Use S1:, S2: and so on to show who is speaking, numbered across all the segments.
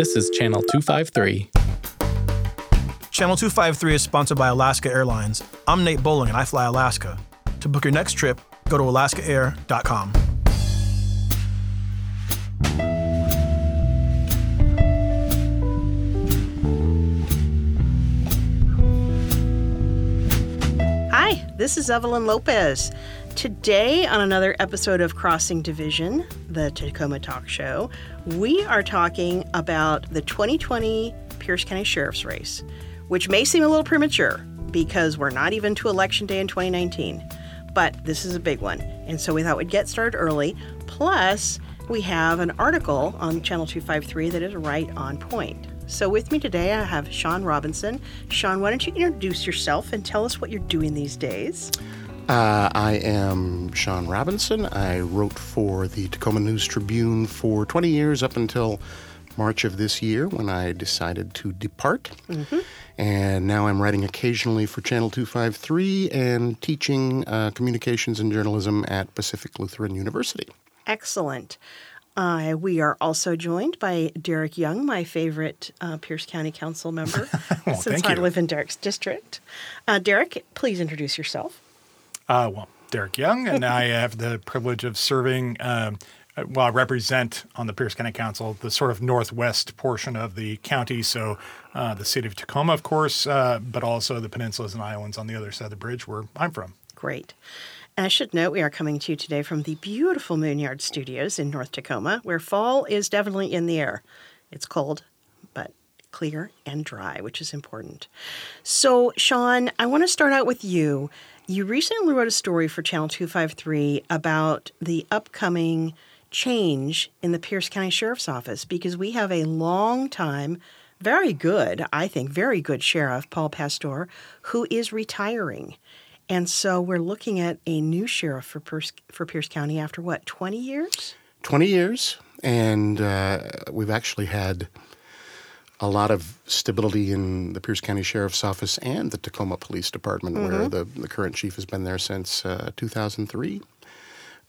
S1: This is Channel 253.
S2: Channel 253 is sponsored by Alaska Airlines. I'm Nate Bowling and I fly Alaska. To book your next trip, go to alaskaair.com.
S3: Hi, this is Evelyn Lopez. Today, on another episode of Crossing Division, the Tacoma Talk Show, we are talking about the 2020 Pierce County Sheriff's Race, which may seem a little premature because we're not even to Election Day in 2019. But this is a big one. And so we thought we'd get started early. Plus, we have an article on Channel 253 that is right on point. So, with me today, I have Sean Robinson. Sean, why don't you introduce yourself and tell us what you're doing these days?
S4: Uh, I am Sean Robinson. I wrote for the Tacoma News Tribune for 20 years up until March of this year when I decided to depart. And now I'm writing occasionally for Channel 253 and teaching uh, communications and journalism at Pacific Lutheran University.
S3: Excellent. Uh, we are also joined by Derek Young, my favorite uh, Pierce County Council member, since
S5: thank
S3: I
S5: you.
S3: live in Derek's district. Uh, Derek, please introduce yourself.
S5: Uh, well, Derek Young, and I have the privilege of serving. Um, uh, well, I represent on the Pierce County Council the sort of northwest portion of the county, so uh, the city of Tacoma, of course, uh, but also the peninsulas and islands on the other side of the bridge where I'm from.
S3: Great. I should note we are coming to you today from the beautiful Moonyard Studios in North Tacoma, where fall is definitely in the air. It's cold, but clear and dry, which is important. So, Sean, I want to start out with you. You recently wrote a story for Channel 253 about the upcoming change in the Pierce County Sheriff's Office because we have a long time, very good, I think, very good sheriff, Paul Pastor, who is retiring. And so we're looking at a new sheriff for Pierce, for Pierce County after what, 20 years?
S4: 20 years, and uh, we've actually had a lot of stability in the Pierce County Sheriff's Office and the Tacoma Police Department, where the, the current chief has been there since uh, 2003.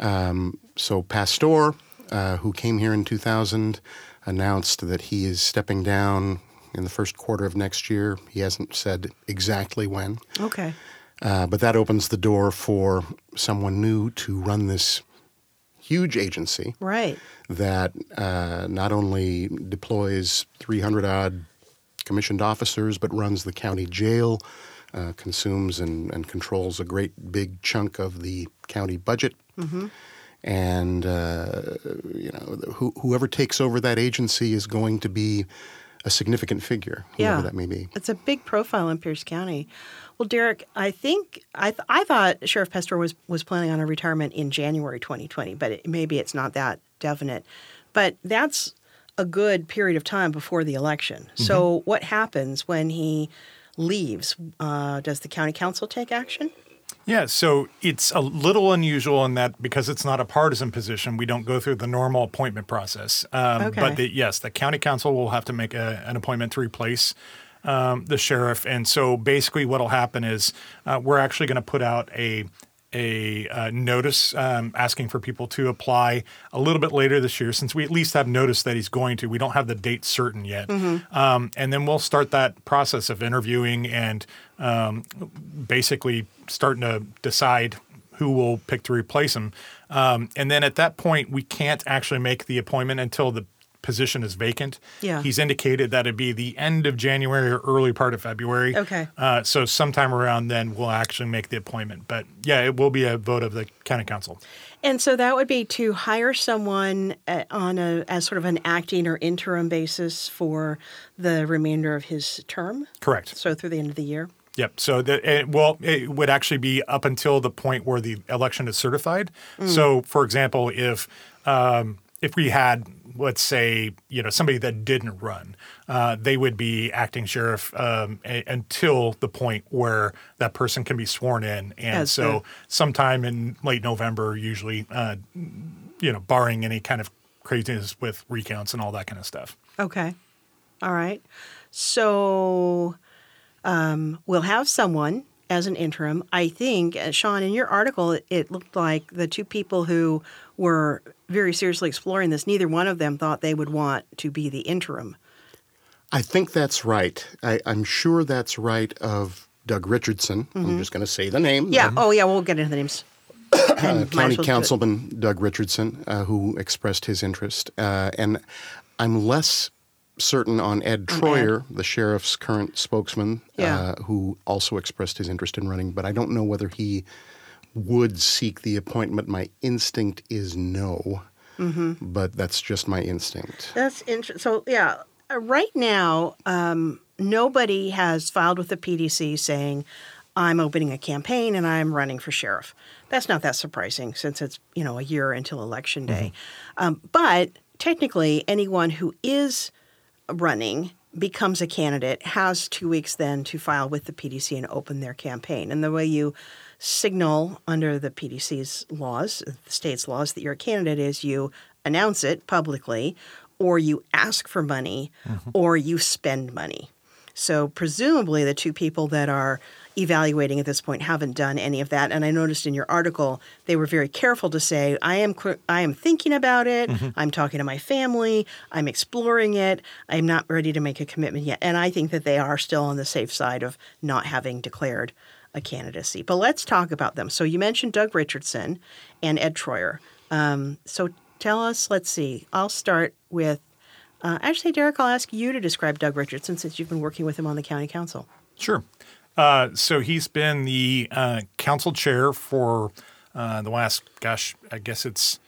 S4: Um, so Pastor, uh, who came here in 2000, announced that he is stepping down in the first quarter of next year. He hasn't said exactly when.
S3: Okay.
S4: Uh, but that opens the door for someone new to run this huge agency
S3: Right.
S4: that uh, not only deploys 300 odd commissioned officers, but runs the county jail, uh, consumes and, and controls a great big chunk of the county budget. And uh, you know, who, whoever takes over that agency is going to be a significant figure, whoever
S3: Yeah.
S4: that may be.
S3: It's a big profile in Pierce County. Well, Derek, I think I, th- I thought Sheriff Pastor was, was planning on a retirement in January 2020, but it, maybe it's not that definite. But that's a good period of time before the election. So, what happens when he leaves? Uh, does the county council take action?
S5: Yeah, so it's a little unusual in that because it's not a partisan position, we don't go through the normal appointment process. Um,
S3: Okay.
S5: But the, yes, the county council will have to make a, an appointment to replace um, the sheriff, and so basically, what'll happen is uh, we're actually going to put out a a uh, notice um, asking for people to apply a little bit later this year, since we at least have notice that he's going to. We don't have the date certain yet, um, and then we'll start that process of interviewing and um, basically starting to decide who will pick to replace him. Um, and then at that point, we can't actually make the appointment until the position is vacant.
S3: Yeah.
S5: He's indicated that it'd be the end of January or early part of February.
S3: Okay.
S5: Uh, so sometime around then, we'll actually make the appointment. But yeah, it will be a vote of the county council.
S3: And so that would be to hire someone uh, on a as sort of an acting or interim basis for the remainder of his term.
S5: Correct.
S3: So through the end of the year.
S5: Yep. So that it, well, it would actually be up until the point where the election is certified. So, for example, if um, if we had, let's say, you know, somebody that didn't run, uh, they would be acting sheriff um, a, until the point where that person can be sworn in. And
S3: As
S5: so,
S3: the-
S5: sometime in late November, usually, uh, you know, barring any kind of craziness with recounts and all that kind of stuff.
S3: Okay. All right. So um, we'll have someone as an interim. I think, uh, Sean, in your article, it, looked like the two people who were very seriously exploring this, neither one of them thought they would want to be the interim
S4: I think that's right. I, I'm sure that's right of Doug Richardson. I'm just going to say the name.
S3: Mm-hmm. Yeah. Oh, yeah. We'll get into the names.
S4: uh,
S3: And might as
S4: County. Councilman Doug Richardson, uh, who expressed his interest. Uh, and I'm less certain on Ed Troyer, the sheriff's current spokesman,
S3: Yeah.
S4: uh, who also expressed his interest in running, but I don't know whether he would seek the appointment. My instinct is no,
S3: Mm-hmm.
S4: but that's just my instinct.
S3: That's interesting. So, yeah, uh, right now, um, nobody has filed with the PDC saying, I'm opening a campaign and I'm running for sheriff. That's not that surprising since it's, you know, a year until election day. Um, but technically, anyone who is running becomes a candidate has two weeks then to file with the PDC and open their campaign. And the way you signal under the PDC's laws, the state's laws, that you're a candidate is you announce it publicly, or you ask for money, mm-hmm. or you spend money. So presumably the two people that are evaluating at this point haven't done any of that. And I noticed in your article they were very careful to say, "I am I am thinking about it. I'm talking to my family. I'm exploring it. I'm not ready to make a commitment yet." And I think that they are still on the safe side of not having declared a candidacy. But let's talk about them. So you mentioned Doug Richardson and Ed Troyer. Um, so tell us. Let's see. I'll start with. Uh, actually, Derek, I'll ask you to describe Doug Richardson since you've been working with him on the county council.
S5: Sure. Uh, so he's been the uh, council chair for uh, the last, gosh, I guess it's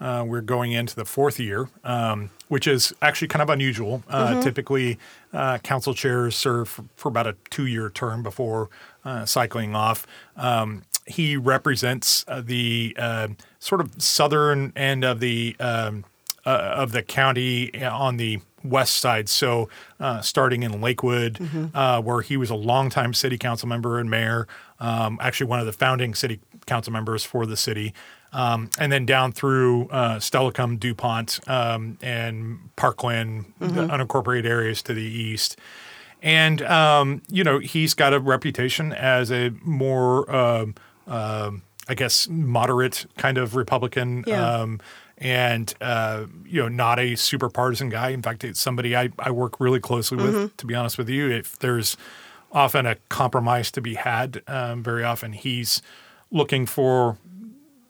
S5: uh, we're going into the fourth year, um, which is actually kind of unusual. Uh, Typically, uh, council chairs serve for, for about a two-year term before uh, cycling off. Um, he represents uh, the uh, sort of southern end of the um, uh, of the county on the west side. So, uh, starting in Lakewood, uh, where he was a longtime city council member and mayor, um, actually one of the founding city council members for the city. Um, and then down through uh, Steilacoom, DuPont, um, and Parkland, the unincorporated areas to the east. And, um, you know, he's got a reputation as a more, um, um, I guess, moderate kind of Republican.
S3: Yeah.
S5: And uh, you know, not a super partisan guy. In fact, it's somebody I, I work really closely with. To be honest with you, if there's often a compromise to be had, um, very often he's looking for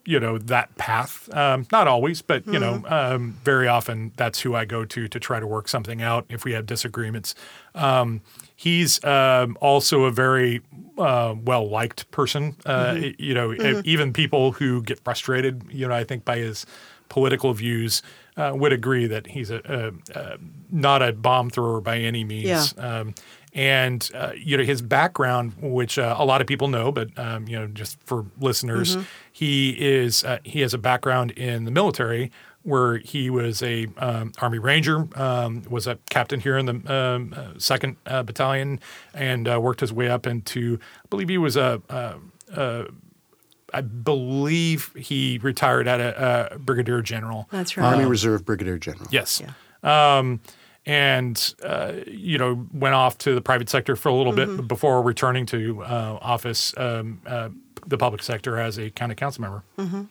S5: you know that path. Um, not always, but you know, um, very often that's who I go to to try to work something out if we have disagreements. Um, he's um, also a very uh, well liked person. Uh, You know, even people who get frustrated, you know, I think by his political views. Uh, would agree that he's a, a, a not a bomb thrower by any means.
S3: Yeah.
S5: Um, and uh, you know his background, which uh, a lot of people know, but um, you know just for listeners, he is uh, he has a background in the military where he was a um, army ranger, um, was a captain here in the um, uh, second uh, battalion, and uh, worked his way up into I believe he was a. a, a I believe he retired at a, a brigadier general.
S3: That's right.
S4: Army Reserve Brigadier General.
S5: Yes. Um, and, uh, you know, went off to the private sector for a little bit before returning to uh, office, um, uh, the public sector as a county council member.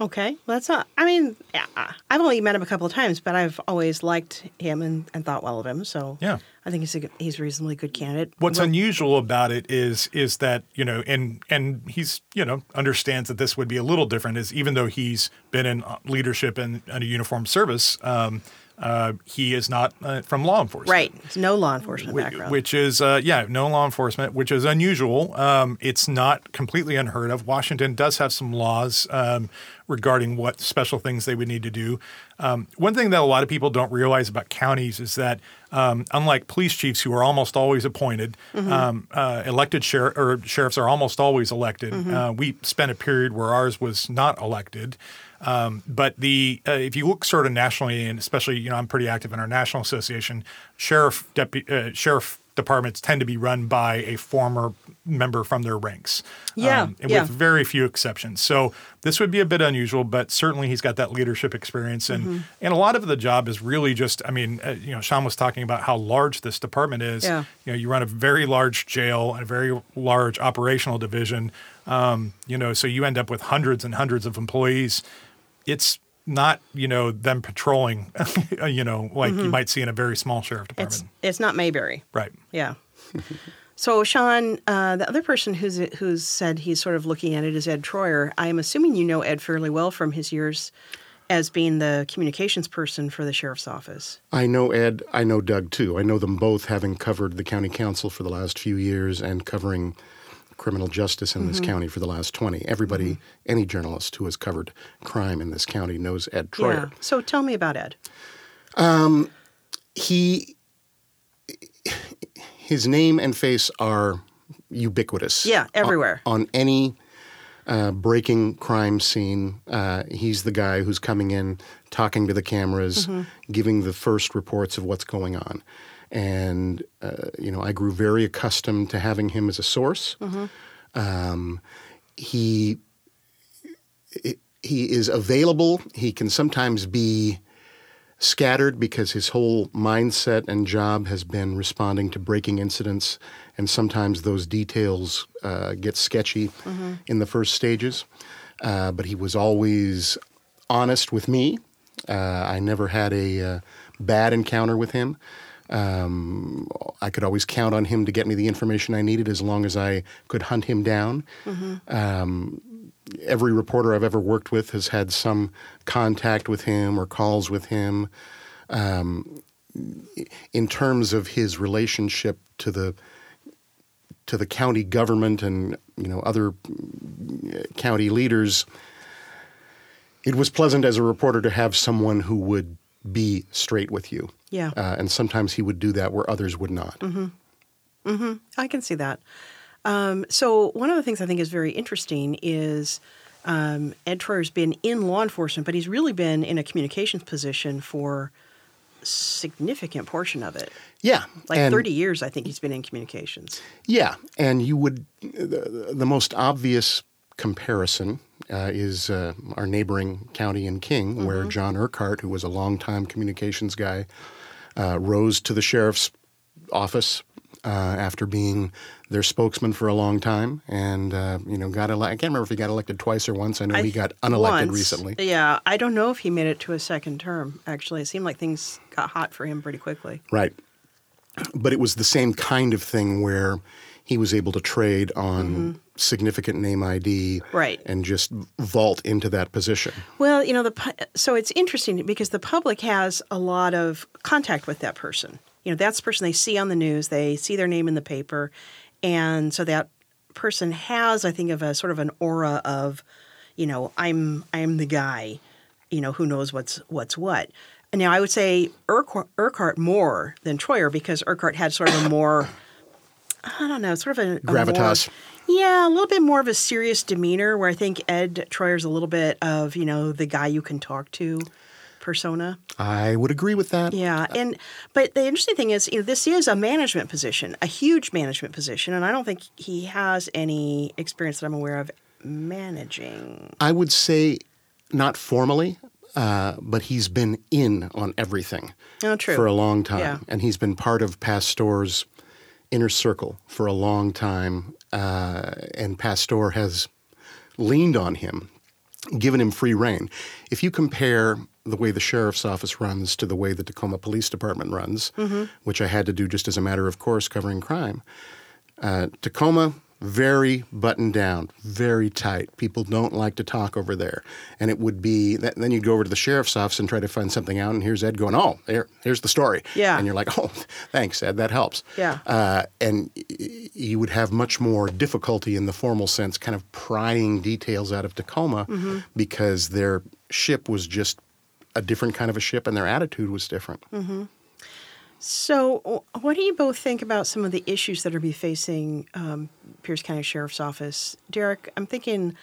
S3: Okay, well, that's not. I mean, yeah, I've only met him a couple of times, but I've always liked him and, and thought well of him. So
S5: Yeah.
S3: I think he's a he's a reasonably good candidate.
S5: What's
S3: Well,
S5: unusual about it is is that you know, and and he's you know understands that this would be a little different. Is even though he's been in leadership and in a uniformed service, um, uh, he is not uh, from law enforcement.
S3: right? No law enforcement
S5: Whi-
S3: background.
S5: Which is, uh, yeah, no law enforcement, which is unusual. Um, it's not completely unheard of. Washington does have some laws um, regarding what special things they would need to do. Um, one thing that a lot of people don't realize about counties is that, um, unlike police chiefs who are almost always appointed, um, uh, elected sheriff or sheriffs are almost always elected. Uh, we spent a period where ours was not elected. Um, but the uh, if you look sort of nationally, and especially you know I'm pretty active in our national association, sheriff depu- uh, sheriff departments tend to be run by a former member from their ranks.
S3: Yeah,
S5: um, and
S3: yeah.
S5: with very few exceptions. So this would be a bit unusual, but certainly he's got that leadership experience, and
S3: Mm-hmm.
S5: and a lot of the job is really just. I mean, uh, you know, Sean was talking about how large this department is.
S3: Yeah.
S5: You know, you run a very large jail and a very large operational division. Um, you know, so you end up with hundreds and hundreds of employees it's not you know them patrolling, you know, like you might see in a very small sheriff
S3: Mm-hmm. It's
S5: department.
S3: it's not Mayberry.
S5: right.
S3: Yeah. so Sean, uh, the other person who's who's said he's sort of looking at it is Ed Troyer. I'm assuming you know Ed fairly well from his years as being the communications person for the sheriff's office.
S4: I know Ed, I know Doug too. I know them both having covered the county council for the last few years and covering criminal justice in this county for the last 20. Everybody, any journalist who has covered crime in this county knows Ed Troyer.
S3: Yeah. So tell me about Ed.
S4: He, his name and face are ubiquitous.
S3: Yeah, everywhere.
S4: On, on any uh, breaking crime scene, uh, he's the guy who's coming in, talking to the cameras,
S3: Mm-hmm.
S4: giving the first reports of what's going on. And, uh, you know, I grew very accustomed to having him as a source.
S3: Mm-hmm.
S4: Um, he, he is available. He can sometimes be scattered because his whole mindset and job has been responding to breaking incidents, and sometimes those details uh, get sketchy in the first stages. Uh, but he was always honest with me. Uh, I never had a uh, bad encounter with him. Um, I could always count on him to get me the information I needed as long as I could hunt him down every reporter I've ever worked with has had some contact with him or calls with him. Um, in terms of his relationship to the to the county government and you know other mm, county leaders, it was pleasant as a reporter to have someone who would be straight with you.
S3: Yeah.
S4: uh, and sometimes he would do that where others would not. Mm-hmm. Mm-hmm.
S3: I can see that. Um, so one of the things I think is very interesting is um, Ed Troyer's been in law enforcement, but he's really been in a communications position for significant portion of it.
S4: Yeah,
S3: Like
S4: and-
S3: 30 years, I think he's been in communications.
S4: Yeah, and you would the, the most obvious comparison uh, is uh, our neighboring county in King, where John Urquhart, who was a longtime communications guy, uh, rose to the sheriff's office uh, after being their spokesman for a long time, and uh, you know got elected. I can't remember if he got elected twice or once. I know
S3: I
S4: he got unelected
S3: once.
S4: recently.
S3: Yeah, I don't know if he made it to a second term. Actually, it seemed like things got hot for him pretty quickly.
S4: Right. But it was the same kind of thing where he was able to trade on significant name ID.
S3: Right.
S4: and just vault into that position.
S3: Well, you know, the so it's interesting because the public has a lot of contact with that person. You know, that's the person they see on the news, they see their name in the paper, and so that person has, I think, of a sort of an aura of, you know, I'm I'm the guy, you know, who knows what's what's what. Now, I would say Urquhart, Urquhart more than Troyer because Urquhart had sort of a more, I don't know, sort of a, a
S4: Gravitas.
S3: More, yeah, a little bit more of a serious demeanor. Where I think Ed Troyer's a little bit of you know the guy you can talk to persona.
S4: I would agree with that.
S3: Yeah, and but the interesting thing is, you know, this is a management position, a huge management position, and I don't think he has any experience that I'm aware of managing.
S4: I would say not formally, uh, but he's been in on everything
S3: Oh, true.
S4: for a long time.
S3: Yeah.
S4: And he's been part of Pastor's inner circle for a long time. Uh, and Pastor has leaned on him, given him free reign. If you compare the way the sheriff's office runs to the way the Tacoma Police Department runs,
S3: Mm-hmm.
S4: which I had to do just as a matter of course covering crime, uh, Tacoma, very buttoned down, very tight. People don't like to talk over there. And it would be, that, then you'd go over to the sheriff's office and try to find something out, and here's Ed going, oh, there, here's the story.
S3: Yeah.
S4: And you're like, oh, thanks, Ed, that helps.
S3: Yeah.
S4: Uh, and you would have much more difficulty in the formal sense, kind of prying details out of Tacoma
S3: Mm-hmm.
S4: because their ship was just a different kind of a ship and their attitude was different.
S3: Mm. So, what do you both think about some of the issues that are be facing um, Pierce County Sheriff's Office? Derek, I'm thinking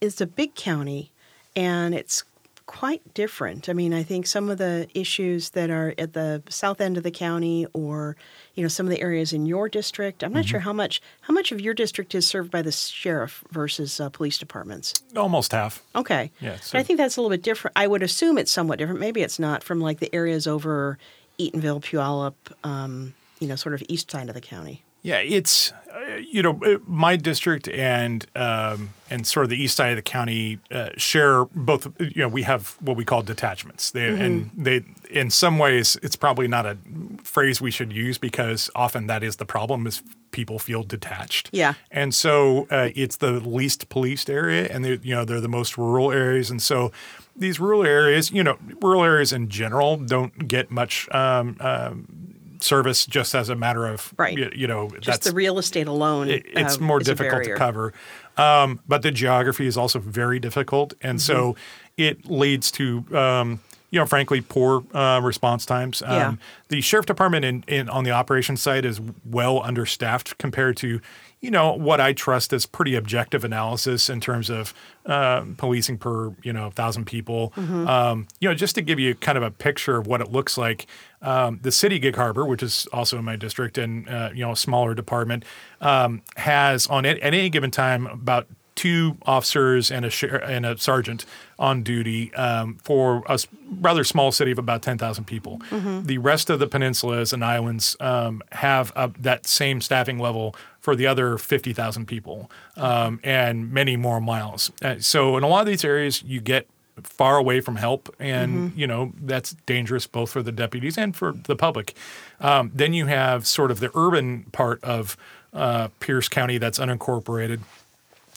S3: it's a big county, and it's quite different. I mean, I think some of the issues that are at the south end of the county, or you know, some of the areas in your district. I'm not sure how much how much of your district is served by the sheriff versus uh, police departments.
S5: Almost half.
S3: Okay.
S5: Yeah,
S3: But I think that's a little bit different. I would assume it's somewhat different. Maybe it's not from like the areas over Eatonville, Puyallup, um, you know, sort of east side of the county.
S5: Yeah, it's uh, you know, uh, my district and um, and sort of the east side of the county uh, share both. You know, we have what we call detachments, they, and they, in some ways, it's probably not a phrase we should use because often that is the problem is people feel detached.
S3: Yeah.
S5: and so uh, it's the least policed area, and they, you know, they're the most rural areas, and so. These rural areas, you know, rural areas in general don't get much um, um, service just as a matter of,
S3: Right.
S5: you, you know,
S3: Just the real estate alone.
S5: it- it's
S3: uh,
S5: more difficult to cover. Um, but the geography is also very difficult, and so
S3: Mm-hmm.
S5: it leads to um, you know, frankly, poor uh, response times. Um,
S3: Yeah.
S5: The sheriff department in, in on the operations side is well understaffed compared to you know what I trust is pretty objective analysis in terms of uh, policing per you know thousand people.
S3: Mm-hmm.
S5: Um, you know, just to give you kind of a picture of what it looks like, um, the city Gig Harbor, which is also in my district and uh, you know a smaller department, um, has on at, at any given time about two officers and a and a sergeant on duty um, for a rather small city of about 10,000 people. The rest of the peninsulas and islands um, have uh, that same staffing level for the other 50,000 people um, and many more miles. Uh, so in a lot of these areas, you get far away from help and you know that's dangerous both for the deputies and for the public um, then you have sort of the urban part of uh, pierce county that's unincorporated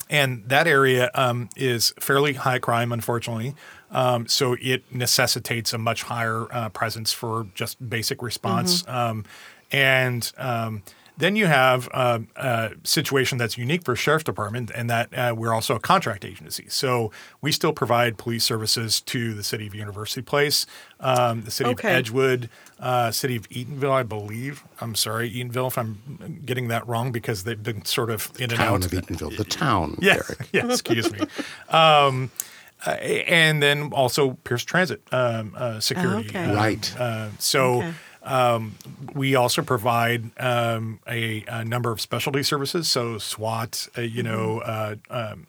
S5: and that area um, is fairly high crime, unfortunately. Um, so it necessitates a much higher uh, presence for just basic response. Um, and um, then you have uh, a situation that's unique for sheriff department, and that uh, we're also a contract agency. So we still provide police services to the city of University Place, um, the city
S3: Okay.
S5: of Edgewood, uh, city of Eatonville, I believe. I'm sorry, Eatonville, if I'm getting that wrong, because they've been sort of in and
S4: Town
S5: out.
S4: of Eatonville, the town,
S5: Yeah,
S4: Derek.
S5: yeah. Excuse me. Um, uh, and then also Pierce Transit um, uh, security.
S3: Okay.
S5: Um,
S4: Right.
S5: Uh, so
S3: Okay.
S5: Um, we also provide um, a, a number of specialty services. So SWAT, uh, you know, uh, um,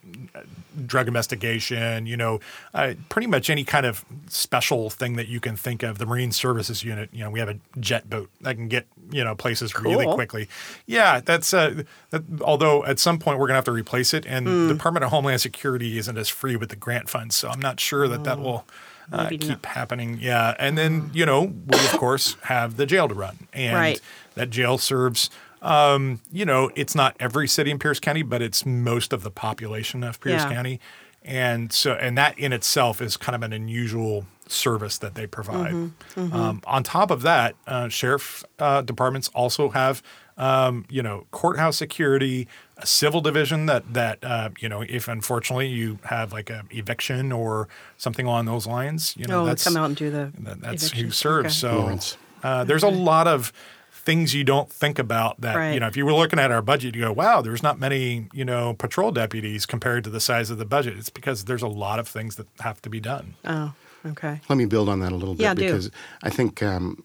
S5: drug investigation, you know, uh, pretty much any kind of special thing that you can think of. The Marine Services Unit, you know, we have a jet boat that can get you know places really quickly. Yeah, that's uh, that, although at some point we're gonna have to replace it, and
S3: Hmm.
S5: the Department of Homeland Security isn't as free with the grant funds, so I'm not sure that that will. Uh, keep
S3: not.
S5: happening, yeah, and then you know we of course have the jail to run, and
S3: Right.
S5: that jail serves um, you know, it's not every city in Pierce County, but it's most of the population of Pierce
S3: Yeah.
S5: County. And so, and that in itself is kind of an unusual service that they provide.
S3: Mm-hmm.
S5: Um, on top of that, uh, sheriff uh, departments also have, um, you know, courthouse security, a civil division that that uh, you know, if unfortunately you have like a eviction or something along those lines, you know,
S3: Oh,
S5: that's
S3: come out and do the.
S5: that- that's who serves.
S3: Okay.
S5: So uh, there's a lot of things you don't think about that
S3: Right.
S5: you know if you were looking at our budget you go wow there's not many you know patrol deputies compared to the size of the budget it's because there's a lot of things that have to be done
S3: Oh, okay.
S4: Let me build on that a little bit
S3: Yeah, do.
S4: because I think um,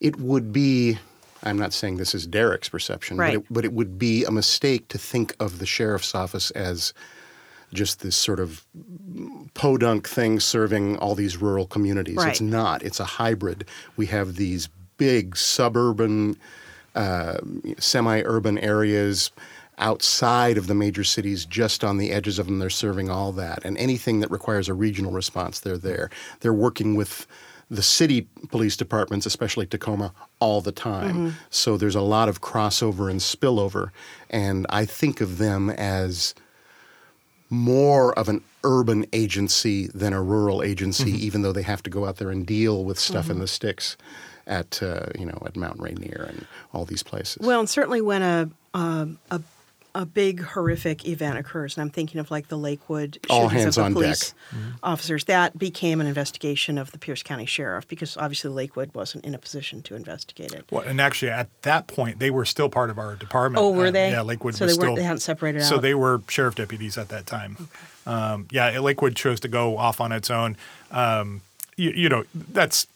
S4: it would be. I'm not saying this is Derek's perception,
S3: Right.
S4: but, it, but it would be a mistake to think of the sheriff's office as just this sort of podunk thing serving all these rural communities. It's not. It's a hybrid. We have these big suburban, uh, semi-urban areas outside of the major cities, just on the edges of them. They're serving all that, and anything that requires a regional response, they're there. They're working with the city police departments, especially Tacoma, all the time. So there's a lot of crossover and spillover, and I think of them as more of an urban agency than a rural agency, even though they have to go out there and deal with stuff in the sticks at uh, you know at Mount Rainier and all these places.
S3: Well, and certainly when a um, a a big horrific event occurs, and I'm thinking of like the Lakewood
S4: All hands
S3: of the
S4: on deck.
S3: police officers, that became an investigation of the Pierce County Sheriff because obviously Lakewood wasn't in a position to investigate it.
S5: well, and actually at that point they were still part of our department
S3: Oh, were
S5: Uh,
S3: they?
S5: yeah lakewood
S3: So
S5: was
S3: they weren't-
S5: still
S3: they hadn't separated out.
S5: so
S3: out.
S5: they were sheriff deputies at that time um, yeah lakewood chose to go off on its own um, you, you know that's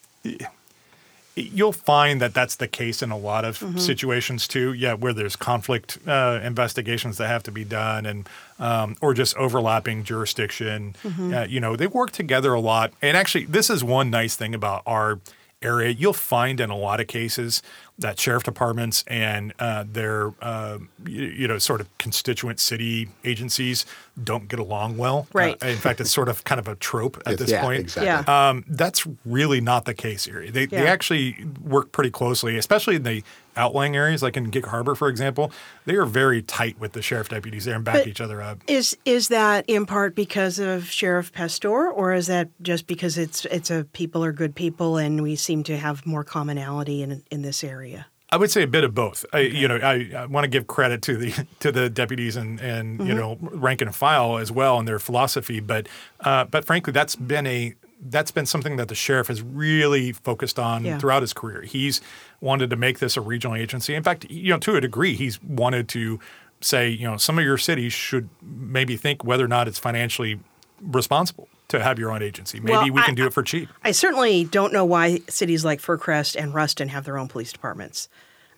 S5: you'll find that that's the case in a lot of
S3: Mm-hmm.
S5: situations too. Yeah, where there's conflict uh, investigations that have to be done, and um, or just overlapping jurisdiction.
S3: Mm-hmm.
S5: Uh, you know, they work together a lot. And actually, this is one nice thing about our area. You'll find in a lot of cases, that sheriff departments and uh, their uh, you, you, know sort of constituent city agencies don't get along well.
S3: Right.
S5: Uh, in fact, it's sort of kind of a trope at
S4: It's-
S5: this
S4: yeah,
S5: point.
S4: exactly.
S3: Yeah.
S5: Um, that's really not the case here. They, they actually work pretty closely, especially in the outlying areas, like in Gig Harbor, for example. They are very tight with the sheriff deputies there and back
S3: But-
S5: each other up.
S3: Is is that in part because of Sheriff Pastor, or is that just because it's it's a people are good people and we seem to have more commonality in in this area?
S5: I would say a bit of both. I, you know, I, I want to give credit to the to the deputies and and you know rank and file as well and their philosophy, but uh, but frankly, that's been a that's been something that the sheriff has really focused on
S3: Yeah.
S5: throughout his career. He's wanted to make this a regional agency. In fact, you know, to a degree, he's wanted to say, you know, some of your cities should maybe think whether or not it's financially responsible to have your own agency. Maybe
S3: Well,
S5: we
S3: I-
S5: can do it for cheap.
S3: I certainly don't know why cities like Fircrest and Ruston have their own police departments.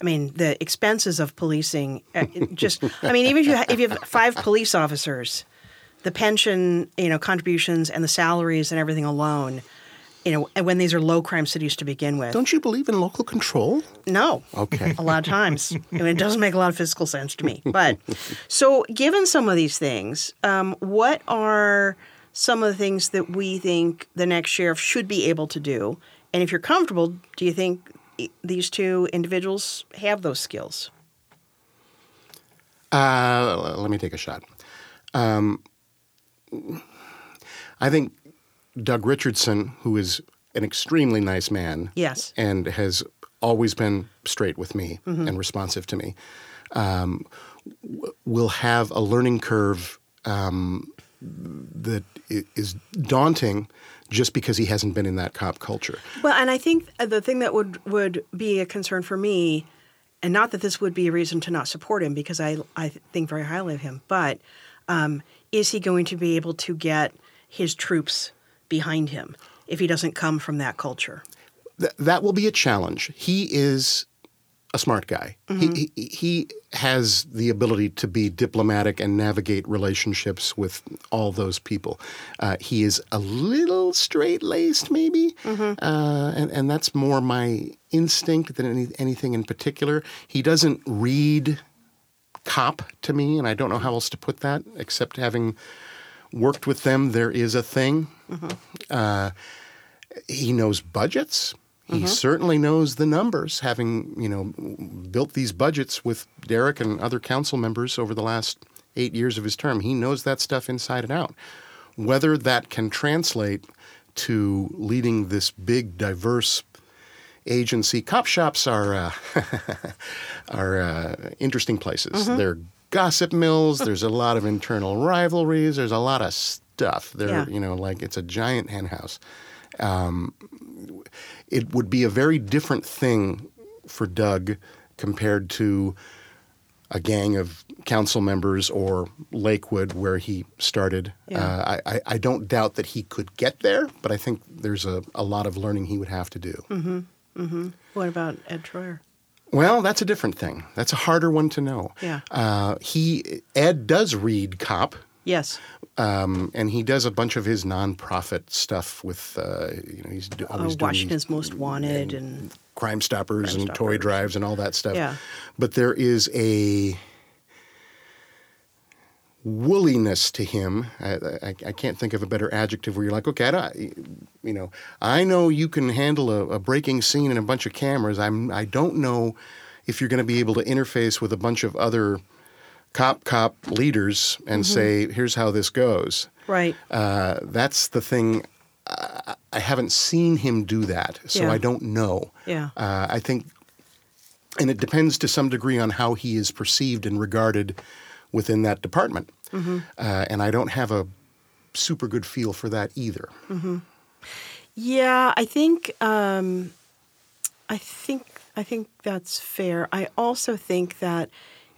S3: I mean, the expenses of policing uh, just, I mean, even if you ha- if you have 5 police officers, the pension, you know, contributions and the salaries and everything alone, you know, and when these are low crime cities to begin with.
S4: Don't you believe in local control?
S3: No.
S4: Okay.
S3: A lot of times. I mean, it doesn't make a lot of physical sense to me. But so, given some of these things, um, what are some of the things that we think the next sheriff should be able to do? And if you're comfortable, do you think these two individuals have those skills?
S4: Uh, let me take a shot. Um, I think Doug Richardson, who is an extremely nice man,
S3: Yes.
S4: and has always been straight with me and responsive to me, um, w- will have a learning curve um, that is daunting just because he hasn't been in that cop culture.
S3: Well, and I think uh, the thing that would would be a concern for me, and not that this would be a reason to not support him because I I think very highly of him, but um, is he going to be able to get his troops behind him if he doesn't come from that culture?
S4: Th- that will be a challenge. He is a smart guy. He, he he has the ability to be diplomatic and navigate relationships with all those people. Uh, he is a little straight laced, maybe, uh, and and that's more my instinct than any, anything in particular. He doesn't read cop to me, and I don't know how else to put that except having worked with them. There is a thing. Uh, he knows budgets. He certainly knows the numbers, having you know built these budgets with Derek and other council members over the last eight years of his term. He knows that stuff inside and out. Whether that can translate to leading this big, diverse agency, cop shops are uh, are uh, interesting places. They're gossip mills. There's a lot of internal rivalries. There's a lot of stuff. They're
S3: Yeah.
S4: you know like it's a giant henhouse it would be a very different thing for Doug compared to a gang of council members or Lakewood where he started.
S3: Yeah.
S4: Uh, I, I, I don't doubt that he could get there, but I think there's a, a lot of learning he would have to do. Mm-hmm. Mm-hmm.
S3: What about Ed Troyer?
S4: Well, that's a different thing. That's a harder one to know.
S3: Yeah.
S4: Uh, he Ed does read cop.
S3: Yes.
S4: Um, and he does a bunch of his nonprofit stuff with, uh, you know, he's do-
S3: Uh,
S4: always doing
S3: Washington's Most Wanted and
S4: Crime Stoppers
S3: Crime
S4: and toy drives and all that stuff.
S3: Yeah.
S4: But there is a wooliness to him. I, I, I can't think of a better adjective where you're like, okay, I don't, you know, I know you can handle a, a breaking scene and a bunch of cameras. I'm, I don't know if you're going to be able to interface with a bunch of other cop cop leaders and
S3: Mm-hmm.
S4: say, here's how this goes.
S3: right.
S4: Uh, that's the thing. I, I haven't seen him do that, so
S3: Yeah.
S4: I don't know.
S3: Yeah.
S4: Uh, I think, and it depends to some degree on how he is perceived and regarded within that department.
S3: Mm-hmm.
S4: Uh, and I don't have a super good feel for that either.
S3: Yeah, I think um, I think I think that's fair. I also think that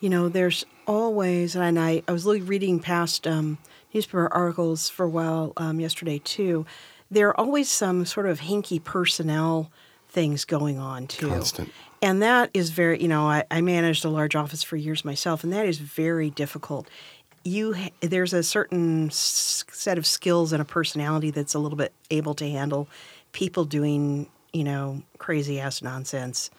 S3: you know there's always, and I, I was reading past um, newspaper articles for a while um, yesterday too. There are always some sort of hinky personnel things going on too.
S4: Constant.
S3: And that is very, you know, I, I managed a large office for years myself, and that is very difficult. You there's a certain set of skills and a personality that's a little bit able to handle people doing, you know, crazy ass nonsense,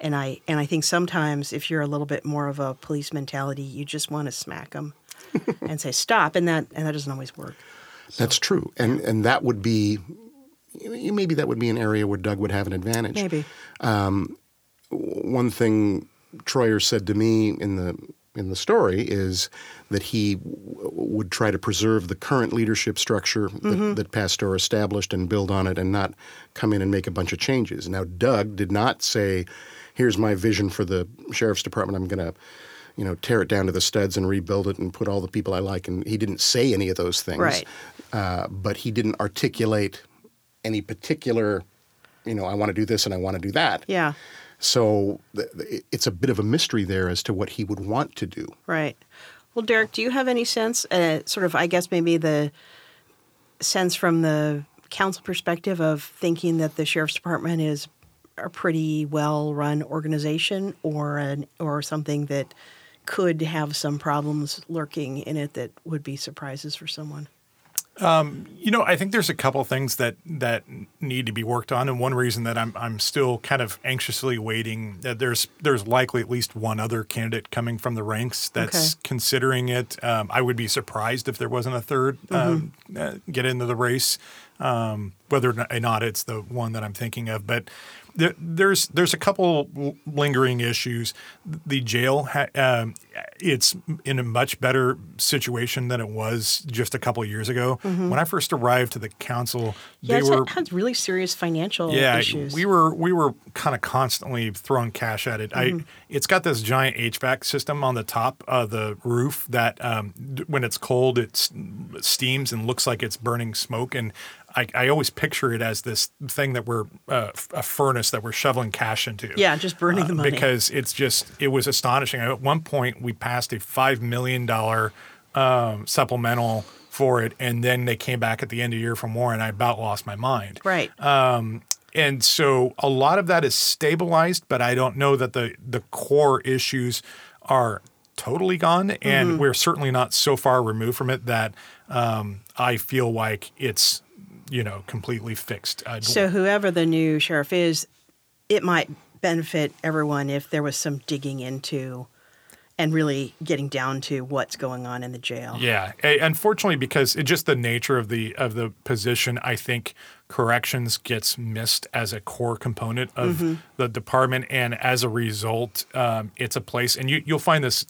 S3: And I and I think sometimes if you're a little bit more of a police mentality, you just want to smack them and say stop, and that and that doesn't always work.
S4: That's true, and and that would be maybe that would be an area where Doug would have an advantage.
S3: Maybe.
S4: Um, one thing Troyer said to me in the in the story is that he w- would try to preserve the current leadership structure that, mm-hmm. that Pastor established and build on it, and not come in and make a bunch of changes. Now, Doug did not say, "Here's my vision for the sheriff's department. I'm going to." You know, tear it down to the studs and rebuild it and put all the people I like. And he didn't say any of those things.
S3: Right.
S4: Uh, but he didn't articulate any particular, you know, I want to do this and I want to do that.
S3: Yeah.
S4: So th- it's a bit of a mystery there as to what he would want to do.
S3: Right. Well, Derek, do you have any sense, uh, sort of, I guess maybe the sense from the council perspective of thinking that the sheriff's department is a pretty well run organization or an, or something that could have some problems lurking in it that would be surprises for someone?
S5: You know, I think there's a couple things that that need to be worked on, and one reason that I'm I'm still kind of anxiously waiting that there's there's likely at least one other candidate coming from the ranks that's
S3: Okay.
S5: considering it. Um, I would be surprised if there wasn't a 3rd um, uh, get into the race, um, whether or not it's the one that I'm thinking of, but. There, there's there's a couple lingering issues. The jail ha- um, it's in a much better situation than it was just a couple of years ago. When I first arrived to the council,
S3: Yeah,
S5: they were
S3: has really serious financial
S5: yeah,
S3: issues.
S5: we were we were kind of constantly throwing cash at it.
S3: Mm-hmm.
S5: I it's got this giant HVAC system on the top of the roof that um, when it's cold, it steams and looks like it's burning smoke. And I, I always picture it as this thing that we're uh, a furnace that we're shoveling cash into.
S3: yeah, just burning the
S5: Uh,
S3: money.
S5: because it's just it was astonishing. At one point, we passed a five million dollar um, supplemental for it, and then they came back at the end of the year for more, and I about lost my mind.
S3: right.
S5: And so a lot of that is stabilized, but I don't know that the the core issues are totally gone, and
S3: Mm-hmm.
S5: we're certainly not so far removed from it that um, I feel like it's you know completely fixed. I-
S3: So whoever the new sheriff is, it might benefit everyone if there was some digging into and really getting down to what's going on in the jail.
S5: Yeah, unfortunately, because it just the nature of the of the position, I think corrections gets missed as a core component of
S3: Mm-hmm.
S5: the department, and as a result, um, it's a place, and you you'll find this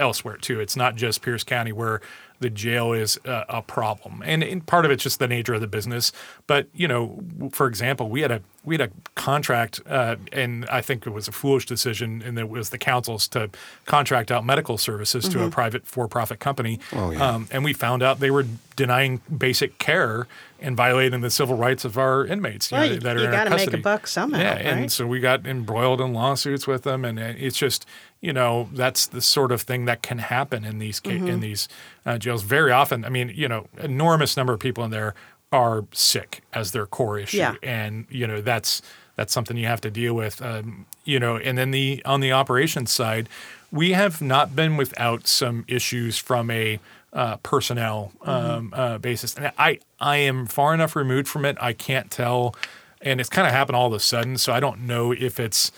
S5: elsewhere too. It's not just Pierce County where the jail is a, a problem, and, and part of it's just the nature of the business. But you know, for example, we had a we had a contract, uh, and I think it was a foolish decision, and it was the council's to contract out medical services to a private for-profit company.
S4: Oh, yeah.
S5: um, and we found out they were denying basic care and violating the civil rights of our inmates
S3: Well, you-
S5: that are
S3: you
S5: in
S3: gotta make a buck somehow,
S5: Yeah, and so we got embroiled in lawsuits with them, and uh, it's just you know that's the sort of thing that can happen in these
S3: Mm-hmm.
S5: in these uh, jails. Very often, I mean, you know, enormous number of people in there are sick as their core issue,
S3: Yeah.
S5: and you know that's that's something you have to deal with. Um, you know, and then the on the operations side, we have not been without some issues from a uh, personnel um, uh, basis, and I I am far enough removed from it. I can't tell, and it's kind of happened all of a sudden, so I don't know if it's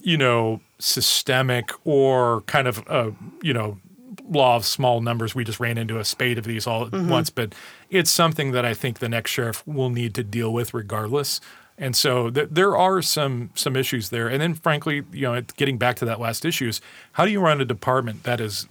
S5: you know systemic or kind of uh, you know law of small numbers. We just ran into a spate of these all at once, but it's something that I think the next sheriff will need to deal with regardless. And so th- there are some some issues there. And then, frankly, you know, getting back to that last issue is how do you run a department that is,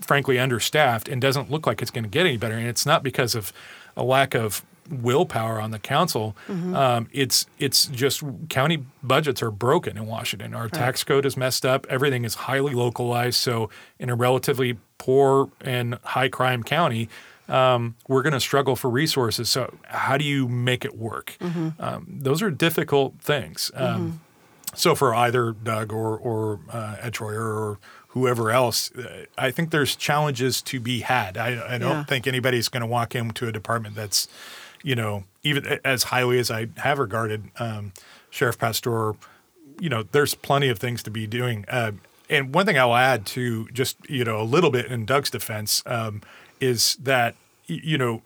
S5: frankly, understaffed and doesn't look like it's going to get any better? And it's not because of a lack of willpower on the council. Um, it's it's just county budgets are broken in Washington. Our tax code is messed up. Everything is highly localized. So in a relatively poor and high crime county, um, we're going to struggle for resources. So how do you make it work? Um, those are difficult things. Um, So for either Doug or or uh, Ed Troyer or whoever else, uh, I think there's challenges to be had. I, I don't
S3: Yeah.
S5: think anybody's going to walk into a department that's, you know, even as highly as I have regarded um, Sheriff Pastor. You know, there's plenty of things to be doing. Uh, and one thing I'll add to just you know a little bit in Doug's defense um, is that you know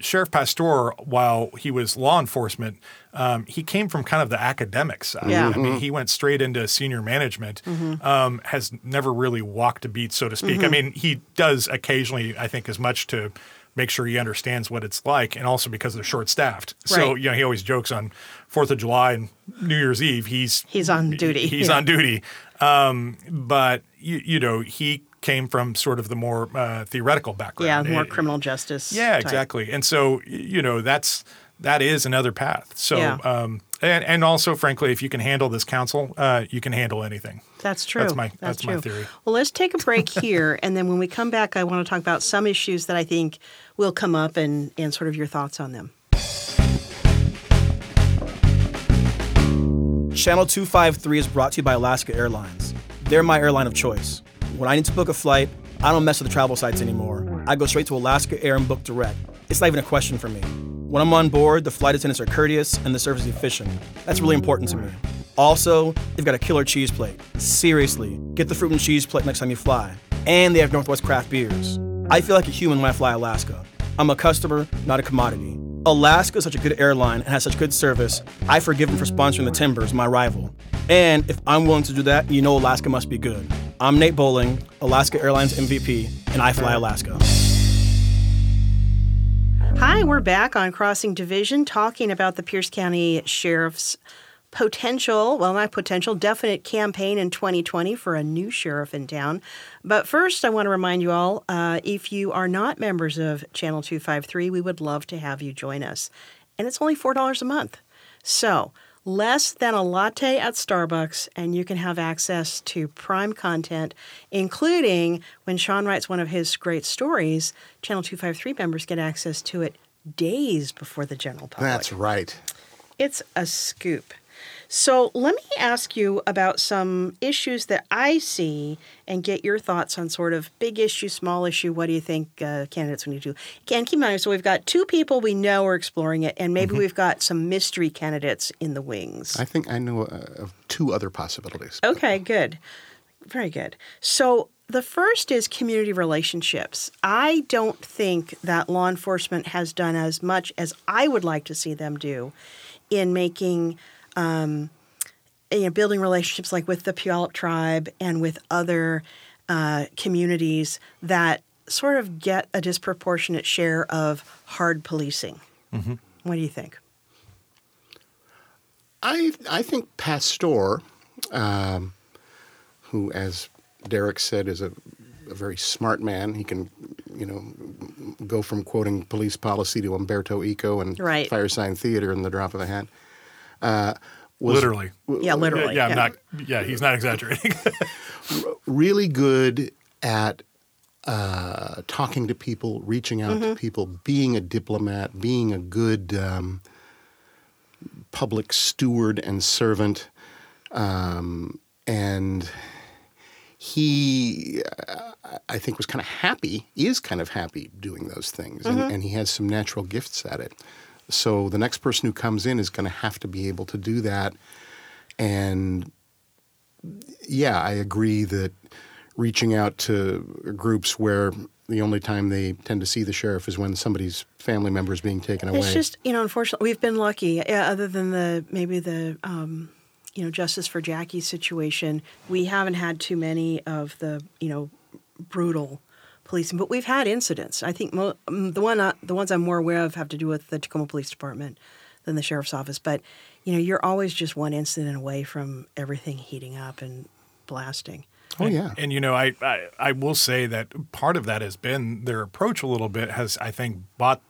S5: Sheriff Pastor, while he was law enforcement, um, he came from kind of the academic side.
S3: Yeah.
S5: I mean, he went straight into senior management. Um, has never really walked a beat, so to speak. I mean, he does occasionally, I think, as much to make sure he understands what it's like, and also because they're short staffed. So you know, he always jokes on Fourth of July and New Year's Eve. He's
S3: He's on duty.
S5: He's
S3: Yeah.
S5: on duty. Um, but you, you know, he came from sort of the more uh, theoretical background.
S3: Yeah, more
S5: It-
S3: criminal justice.
S5: yeah,
S3: type.
S5: exactly. And so you know that's that is another path. So
S3: Yeah.
S5: um, and and also, frankly, if you can handle this council, uh, you can handle anything.
S3: That's true.
S5: That's my- that's my
S3: true.
S5: theory.
S3: Well, let's take a break here, and then when we come back, I want to talk about some issues that I think will come up and and sort of your thoughts on them.
S2: Channel 253 is brought to you by Alaska Airlines. They're my airline of choice. When I need to book a flight, I don't mess with the travel sites anymore. I go straight to Alaska Air and book direct. It's not even a question for me. When I'm on board, the flight attendants are courteous and the service is efficient. That's really important to me. Also, they've got a killer cheese plate. Seriously, get the fruit and cheese plate next time you fly. And they have Northwest craft beers. I feel like a human when I fly Alaska. I'm a customer, not a commodity. Alaska is such a good airline and has such good service. I forgive them for sponsoring the Timbers, my rival. And if I'm willing to do that, you know Alaska must be good. I'm Nate Bowling, Alaska Airlines MVP, and I fly Alaska.
S3: Hi, we're back on Crossing Division talking about the Pierce County Sheriff's potential, well, not potential, definite campaign in 2020 for a new sheriff in town. But first, I want to remind you all uh, if you are not members of Channel 253, we would love to have you join us. And it's only $4 a month. So, less than a latte at Starbucks, and you can have access to prime content, including when Sean writes one of his great stories, Channel 253 members get access to it days before the general public.
S4: That's right.
S3: It's a scoop. So let me ask you about some issues that I see and get your thoughts on sort of big issue, small issue. What do you think uh, candidates need to do? And keep in mind, so we've got two people we know are exploring it, and maybe we've got some mystery candidates in the wings.
S4: I think I know uh, of two other possibilities.
S3: Okay, good. Very good. So the first is community relationships. I don't think that law enforcement has done as much as I would like to see them do in making, um, you know, building relationships like with the Puyallup tribe and with other uh, communities that sort of get a disproportionate share of hard policing. What do you think?
S4: I I think Pastor, um, who, as Derek said, is a, a very smart man. He can, you know, go from quoting police policy to Umberto Eco and
S3: Right.
S4: Firesign Theatre in the drop of a hat. Uh, was
S5: Literally.
S3: Yeah, literally.
S5: Yeah, I'm not. Yeah, he's not exaggerating.
S4: really good at uh, talking to people, reaching out to people, being a diplomat, being a good um, public steward and servant. Um, and he, uh, I think, was kind of happy, is kind of happy doing those things. And, and he has some natural gifts at it. So the next person who comes in is going to have to be able to do that. And yeah, I agree that reaching out to groups where the only time they tend to see the sheriff is when somebody's family member is being taken away.
S3: It's just you know, unfortunately, we've been lucky. Yeah, other than the maybe the um, you know Justice for Jackie situation, we haven't had too many of the you know brutal policing, but we've had incidents. I think mo- um, the one uh, the ones I'm more aware of have to do with the Tacoma Police Department than the sheriff's office. But you know, you're always just one incident away from everything heating up and blasting.
S4: oh yeah,
S5: And you know, I, I I will say that part of that has been their approach a little bit has I think bought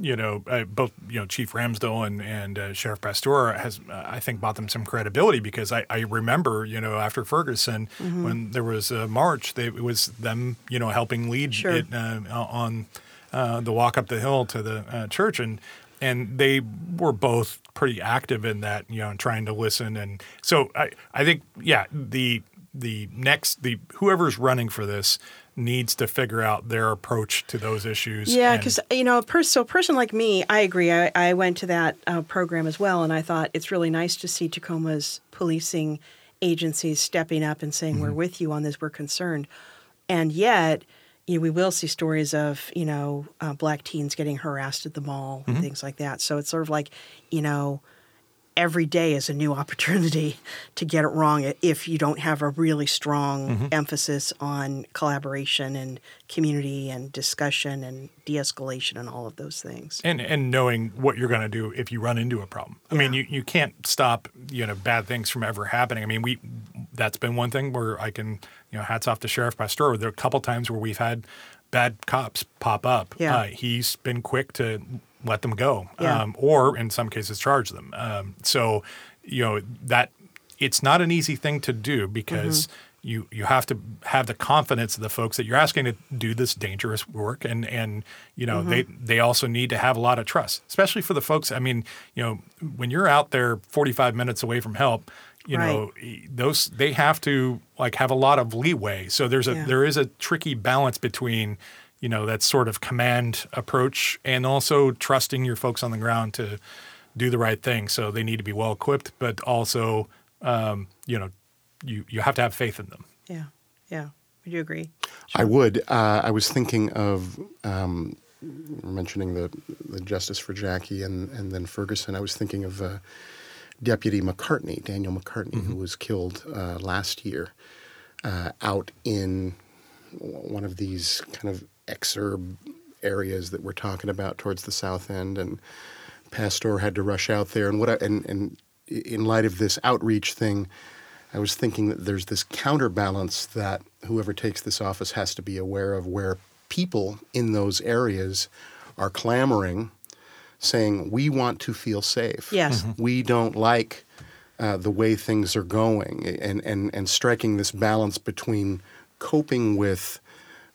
S5: you know uh, both you know Chief Ramsdell and and uh, Sheriff Pastor has uh, I think bought them some credibility because I, I remember you know after Ferguson when there was a march they, it was them you know helping lead
S3: Sure.
S5: it uh, on uh, the walk up the hill to the uh, church. And and they were both pretty active in that you know trying to listen. And so I I think yeah the the next the whoever's running for this needs to figure out their approach to those issues.
S3: Yeah,
S5: and-
S3: because you know, a so a person like me, I agree. I, I went to that uh, program as well, and I thought it's really nice to see Tacoma's policing agencies stepping up and saying, "We're with you on this. We're concerned." And yet, you know, we will see stories of you know uh, black teens getting harassed at the mall
S5: Mm-hmm.
S3: and things like that. So it's sort of like you know every day is a new opportunity to get it wrong if you don't have a really strong
S5: Mm-hmm.
S3: emphasis on collaboration and community and discussion and de-escalation and all of those things.
S5: and and knowing what you're going to do if you run into a problem. I mean, you, you can't stop you know bad things from ever happening. I mean, we that's been one thing where I can you know hats off to Sheriff Pastor. There are a couple times where we've had bad cops pop up.
S3: Yeah.
S5: Uh, he's been quick to let them go,
S3: Yeah.
S5: um, or in some cases charge them. Um, so you know that it's not an easy thing to do because.
S3: Mm-hmm.
S5: You, you have to have the confidence of the folks that you're asking to do this dangerous work and and you know they
S3: Mm-hmm.
S5: they also need to have a lot of trust especially for the folks I mean you know when you're out there 45 minutes away from help you know those they have to like have a lot of leeway so there's a
S3: Yeah.
S5: there is a tricky balance between you know that sort of command approach and also trusting your folks on the ground to do the right thing so they need to be well equipped but also um, you know you you have to have faith in them
S3: Yeah, yeah. Would you agree?
S4: I would. Uh, I was thinking of um, mentioning the, the justice for Jackie and, and then Ferguson. I was thinking of uh, Deputy McCartney, Daniel McCartney, who was killed uh, last year uh, out in one of these kind of exurb areas that we're talking about towards the south end, and Pastor had to rush out there. And what I, and and in light of this outreach thing, I was thinking that there's this counterbalance that whoever takes this office has to be aware of, where people in those areas are clamoring, saying, "We want to feel safe.
S3: Yes.
S4: we don't like." Uh, the way things are going, and, and, and striking this balance between coping with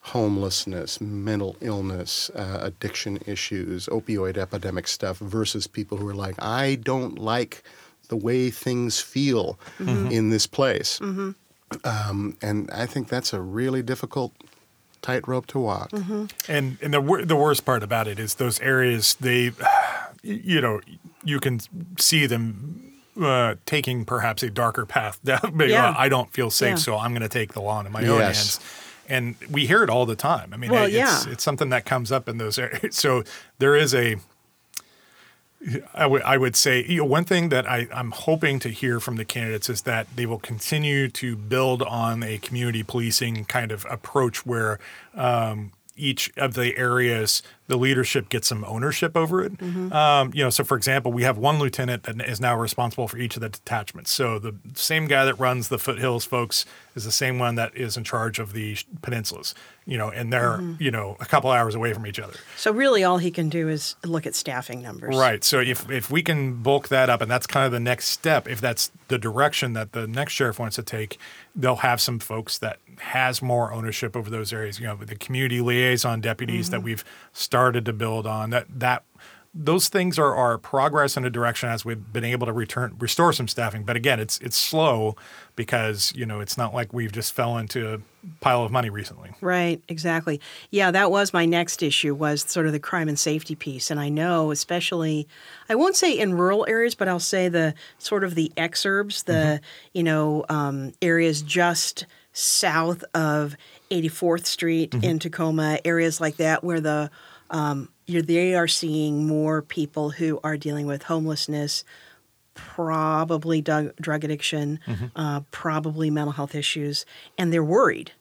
S4: homelessness, mental illness, uh, addiction issues, opioid epidemic stuff versus people who are like, I don't like the way things feel in this place. Um, and I think that's a really difficult tightrope to walk.
S5: And and the wor- the worst part about it is those areas they, you know, you can see them uh, taking perhaps a darker path. Down, but,
S3: Yeah.
S5: uh, I don't feel safe,
S3: Yeah.
S5: so I'm going to take the law into my own hands. And we hear it all the time. I mean,
S3: Well,
S5: it's,
S3: yeah.
S5: it's something that comes up in those areas. So there is a. I would would say you know, one thing that I, I'm hoping to hear from the candidates is that they will continue to build on a community policing kind of approach where um, each of the areas the leadership gets some ownership over it. Um, you know, so for example, we have one lieutenant that is now responsible for each of the detachments. So the same guy that runs the foothills folks is the same one that is in charge of the peninsulas. You know, and they're you know a couple hours away from each other.
S3: So really, all he can do is look at staffing numbers.
S5: Right. So if if we can bulk that up, and that's kind of the next step, if that's the direction that the next sheriff wants to take, they'll have some folks that has more ownership over those areas. You know, the community liaison deputies that we've started to build on. That that those things are, are progress in a direction as we've been able to return restore some staffing. But again, it's it's slow because you know it's not like we've just fell into a pile of money recently.
S3: Right, exactly. Yeah, that was my next issue was sort of the crime and safety piece. And I know especially I won't say in rural areas, but I'll say the sort of the exurbs, the you know, um, areas just south of 84th Street in Tacoma, areas like that where the um, you're, they are seeing more people who are dealing with homelessness, probably drug, drug addiction, uh, probably mental health issues, and they're worried.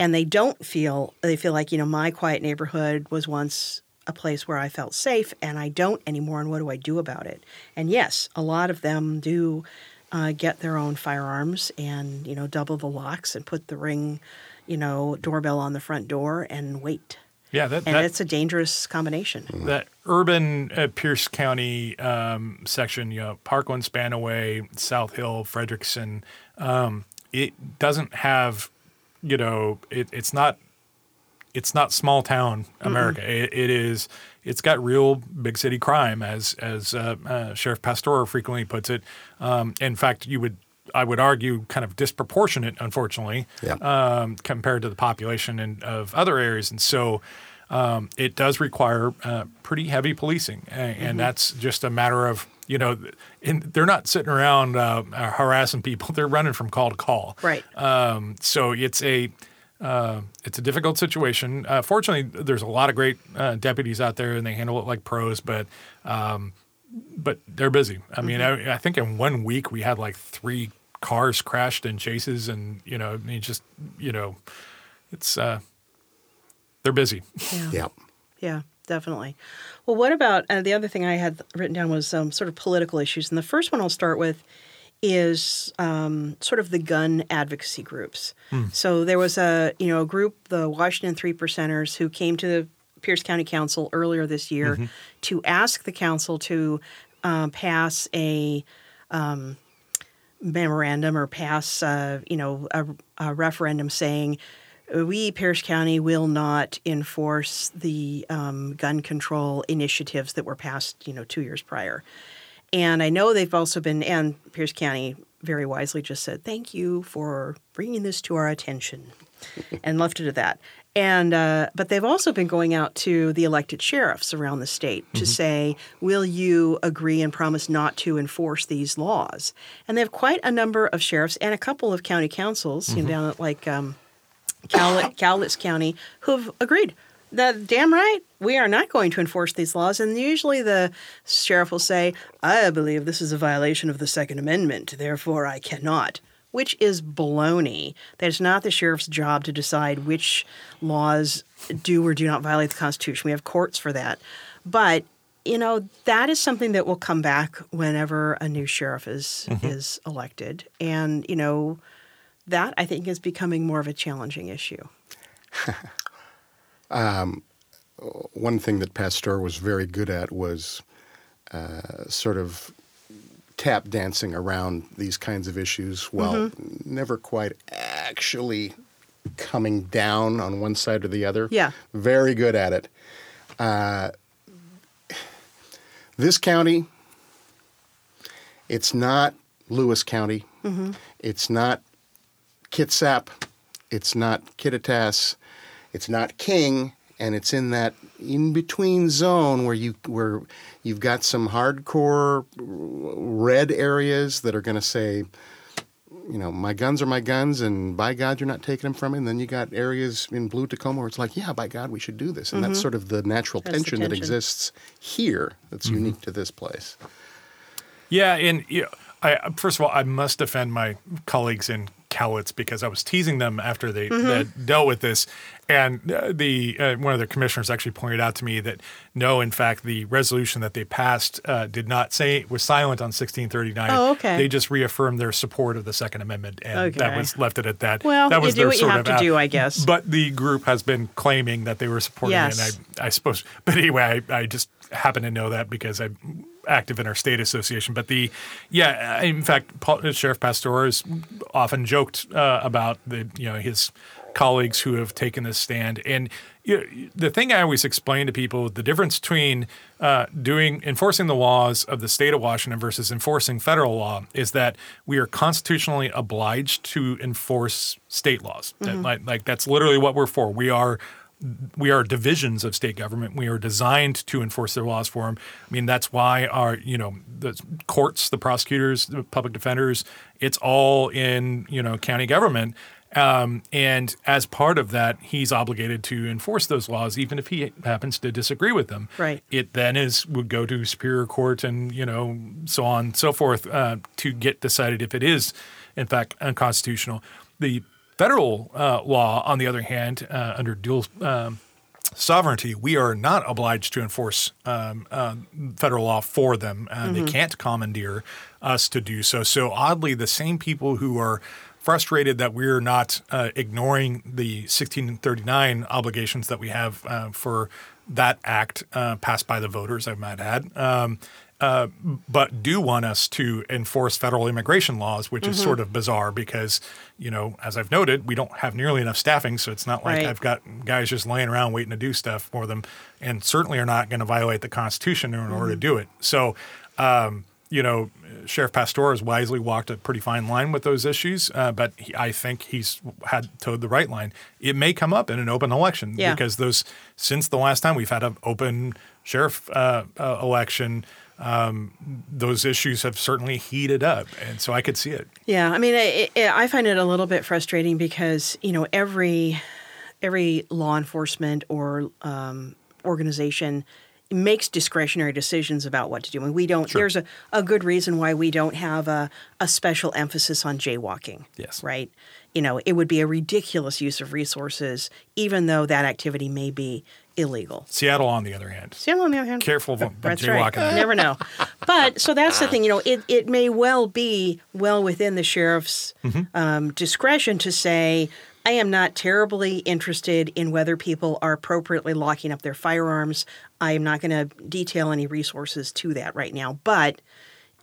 S3: And they don't feel, they feel like, you know, my quiet neighborhood was once a place where I felt safe and I don't anymore. And what do I do about it? And yes, a lot of them do uh, get their own firearms and, you know, double the locks and put the ring, you know, doorbell on the front door and wait.
S5: Yeah, that,
S3: And
S5: that
S3: it's a dangerous combination.
S5: that urban uh, Pierce County um, section, you know, Parkland, Spanaway, South Hill, Frederickson, um, it doesn't have, you know, it, it's not, it's not small town America. It, it is, it's got real big city crime, as as uh, uh, Sheriff Pastor frequently puts it. Um, in fact, you would. I would argue, kind of disproportionate, unfortunately,
S4: Yeah.
S5: um, compared to the population in, of other areas. And so um, it does require uh, pretty heavy policing. And, that's just a matter of, you know, in, they're not sitting around uh, uh, harassing people, they're running from call to call.
S3: Right.
S5: Um, so it's a, uh, it's a difficult situation. Uh, fortunately, there's a lot of great uh, deputies out there, and they handle it like pros. But um, but they're busy. I mean, I, I think in one week we had like three cars crashed in chases, and you know, I mean, just you know, it's uh, they're busy.
S3: Yeah.
S4: Yeah.
S3: Yeah, definitely. Well, what about uh, the other thing I had written down was um, sort of political issues, and the first one I'll start with is um, sort of the gun advocacy groups. So there was a you know a group, the Washington Three Percenters, who came to the Pierce County Council earlier this year to ask the council to um, pass a memorandum or pass, uh, you know, a, a referendum saying we, Pierce County, will not enforce the um, gun control initiatives that were passed, you know, two years prior. And I know they've also been, and Pierce County very wisely just said, thank you for bringing this to our attention and left it at that. And uh, but they've also been going out to the elected sheriffs around the state to say, "Will you agree and promise not to enforce these laws?" And they have quite a number of sheriffs and a couple of county councils, you know, down at like um, Cowlitz, Cowlitz County, who've agreed. That damn right, we are not going to enforce these laws. And usually the sheriff will say, "I believe this is a violation of the Second Amendment, therefore I cannot." which is baloney. That it's not the sheriff's job to decide which laws do or do not violate the Constitution. We have courts for that. But you know that is something that will come back whenever a new sheriff is mm-hmm. is elected, and you know that I think is becoming more of a challenging issue.
S4: Um, One thing that Pastor was very good at was uh, sort of tap dancing around these kinds of issues while never quite actually coming down on one side or the other.
S3: Yeah.
S4: Very good at it. Uh, this county, it's not Lewis County. It's not Kitsap. It's not Kittitas. It's not King. And it's in that in between zone where you where you've got some hardcore red areas that are going to say, you know, my guns are my guns, and by God, you're not taking them from me. And then you got areas in blue Tacoma where it's like, yeah, by God, we should do this. And that's mm-hmm. sort of the natural
S3: That's the
S4: tension, that exists here that's mm-hmm. unique to this place.
S5: Yeah, and you know, I first of all, I must defend my colleagues in Cowlitz because I was teasing them after they, mm-hmm. they dealt with this, and uh, the uh, one of the commissioners actually pointed out to me that no, in fact, the resolution that they passed uh, did not say was silent on 1639.
S3: Oh, okay.
S5: They just reaffirmed their support of the Second Amendment, and that was left it at that.
S3: Well,
S5: that
S3: you
S5: was
S3: do
S5: their
S3: what you have to
S5: out-
S3: do, I guess.
S5: But the group has been claiming that they were supporting it,
S3: Yes.
S5: and I, I suppose. But anyway, I, I just happen to know that because I'm active in our state association. But the, yeah, in fact, Paul, Sheriff Pastor has often joked uh, about the, you know, his colleagues who have taken this stand. And you know, the thing I always explain to people, the difference between uh, doing enforcing the laws of the state of Washington versus enforcing federal law is that we are constitutionally obliged to enforce state laws. That, like, like that's literally what we're for. We are we are divisions of state government. We are designed to enforce their laws for them. I mean, that's why our, you know, the courts, the prosecutors, the public defenders, it's all in, you know, county government. Um, and as part of that, he's obligated to enforce those laws, even if he happens to disagree with them.
S3: Right.
S5: It then is would go to superior court and you know so on and so forth uh, to get decided if it is in fact unconstitutional. The federal uh, law, on the other hand, uh, under dual um, sovereignty, we are not obliged to enforce um, uh, federal law for them. Uh, They can't commandeer us to do so. So oddly, the same people who are frustrated that we're not uh, ignoring the 1639 obligations that we have uh, for that act uh, passed by the voters, I might add. Um, uh, but do want us to enforce federal immigration laws, which is sort of bizarre because, you know, as I've noted, we don't have nearly enough staffing. So it's not like
S3: Right.
S5: I've got guys just laying around waiting to do stuff for them, and certainly are not going to violate the Constitution in order to do it. So, um, you know, Sheriff Pastor has wisely walked a pretty fine line with those issues, uh, but he, I think he's had towed the right line. It may come up in an open election
S3: Yeah.
S5: because those since the last time we've had an open sheriff uh, uh, election, um, those issues have certainly heated up, and so I could see it.
S3: Yeah, I mean, I, I find it a little bit frustrating because you know every every law enforcement or um, organization makes discretionary decisions about what to do, and we don't. There's a, a good reason why we don't have a, a special emphasis on jaywalking.
S5: Yes.
S3: right. You know, it would be a ridiculous use of resources, even though that activity may be illegal.
S5: Seattle, on the other hand,
S3: Sam, on the other hand,
S5: careful of
S3: That's
S5: jaywalking.
S3: right. You never know. But so that's the thing. You know, it, it may well be well within the sheriff's um, discretion to say, I am not terribly interested in whether people are appropriately locking up their firearms. I am not going to detail any resources to that right now. But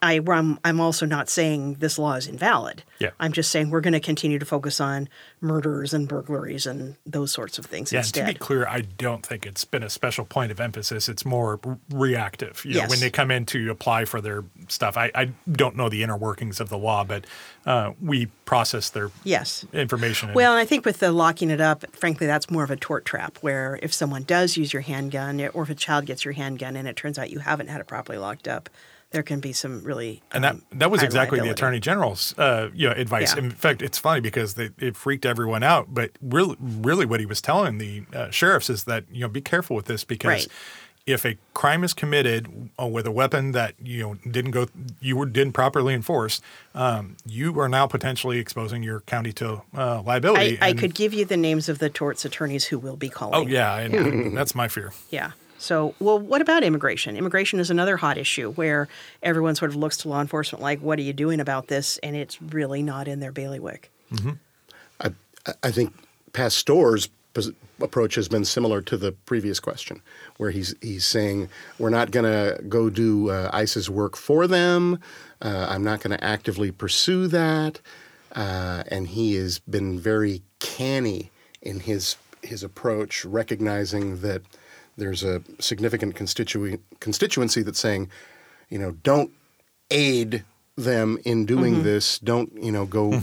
S3: I, I'm, I'm also not saying this law is invalid.
S5: Yeah.
S3: I'm just saying we're going to continue to focus on murders and burglaries and those sorts of things
S5: Yeah,
S3: instead.
S5: to be clear, I don't think it's been a special point of emphasis. It's more reactive. You know,
S3: Yes.
S5: when they come in to apply for their stuff, I, I don't know the inner workings of the law, but uh, we process their
S3: yes.
S5: information.
S3: Well, and I think with the locking it up, frankly, that's more of a tort trap where if someone does use your handgun or if a child gets your handgun and it turns out you haven't had it properly locked up, there can be some really
S5: and that
S3: um,
S5: that was
S3: high
S5: exactly the attorney general's uh, you know advice.
S3: Yeah.
S5: In fact, it's funny because they, it freaked everyone out. But really, really, what he was telling the uh, sheriffs is that you know be careful with this because.
S3: Right.
S5: If a crime is committed uh, with a weapon that you know didn't go, you were, didn't properly enforce, um, you are now potentially exposing your county to uh, liability.
S3: I
S5: and-
S3: could give you the names of the torts attorneys who will be calling.
S5: Oh yeah, and that's my fear.
S3: Yeah. So, well, what about immigration? Immigration is another hot issue where everyone sort of looks to law enforcement like, what are you doing about this? And it's really not in their bailiwick.
S4: I, I think Pastor's approach has been similar to the previous question, where he's he's saying we're not going to go do uh, ICE's work for them. Uh, I'm not going to actively pursue that, uh, and he has been very canny in his his approach, recognizing that there's a significant constituent constituency that's saying, you know, don't aid them in doing this. Don't you know go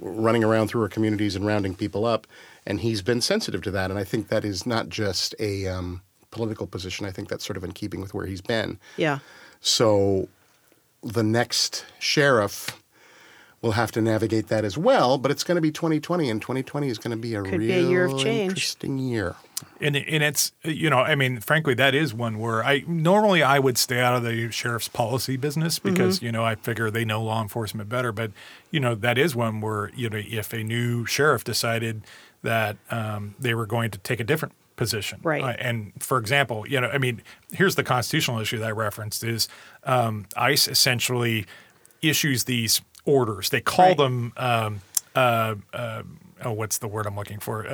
S4: running around through our communities and rounding people up. And he's been sensitive to that, and I think that is not just a um, political position. I think that's sort of in keeping with where he's been.
S3: Yeah.
S4: So the next sheriff will have to navigate that as well. But it's going to be 2020, and 2020 is going to be a
S3: Could
S4: real
S3: be a year of change.
S4: interesting year.
S5: And and it's you know I mean frankly that is one where I normally I would stay out of the sheriff's policy business because you know I figure they know law enforcement better but you know that is one where you know if a new sheriff decided that um, they were going to take a different position
S3: Right.
S5: Uh, and for example you know I mean here's the constitutional issue that I referenced is um, ICE essentially issues these orders they call
S3: Right.
S5: them um, uh, uh, oh what's the word I'm looking for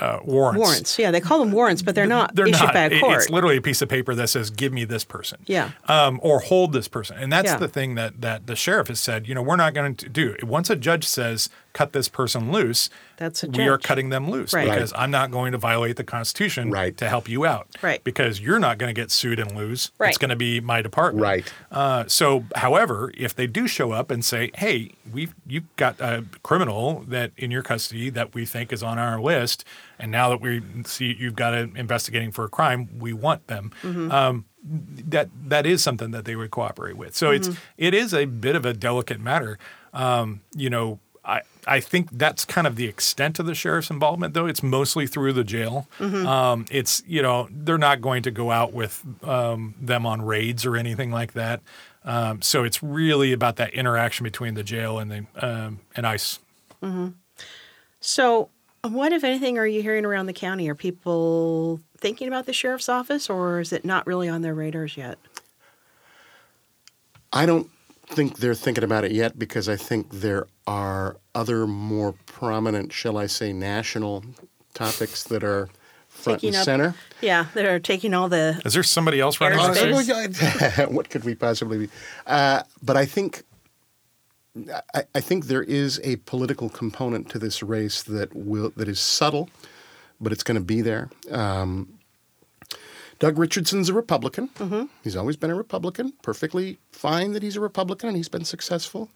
S5: uh, warrants
S3: Warrants. Yeah. They call them warrants, but they're not
S5: they're
S3: issued
S5: not.
S3: by a court.
S5: It's literally a piece of paper that says, "Give me this person."
S3: Yeah.
S5: Um, or hold this person, and that's
S3: Yeah.
S5: the thing that that the sheriff has said. You know, we're not going to do. Once a judge says, "Cut this person loose,"
S3: That's a
S5: we are cutting them loose
S3: Right.
S5: because I'm not going to violate the Constitution
S4: Right.
S5: to help you out.
S3: Right.
S5: Because you're not going to get sued and lose.
S3: Right.
S5: It's going to be my department.
S4: Right.
S5: Uh, so, however, if they do show up and say, "Hey, we've you've got a criminal that in your custody that we think is on our list, and now that we see you've got it investigating for a crime, we want them," um, that that is something that they would cooperate with. So it's it is a bit of a delicate matter. Um, you know, I I think that's kind of the extent of the sheriff's involvement, though. It's mostly through the jail. Um, it's you know they're not going to go out with um, them on raids or anything like that. Um, so it's really about that interaction between the jail and the um, and ICE.
S3: So, what, if anything, are you hearing around the county? Are people thinking about the sheriff's office, or is it not really on their radars yet?
S4: I don't think they're thinking about it yet because I think there are other more prominent, shall I say, national topics that are front
S3: Taking
S4: and
S3: up-
S4: center.
S3: Yeah, they're taking all the.
S5: Is there somebody else running?
S3: Airspace.
S5: this?
S4: What could we possibly be? Uh, but I think I, I think there is a political component to this race that will that is subtle, but it's going to be there. Um, Doug Richardson's a Republican. Mm-hmm. He's always been a Republican. Perfectly fine that he's a Republican and he's been successful.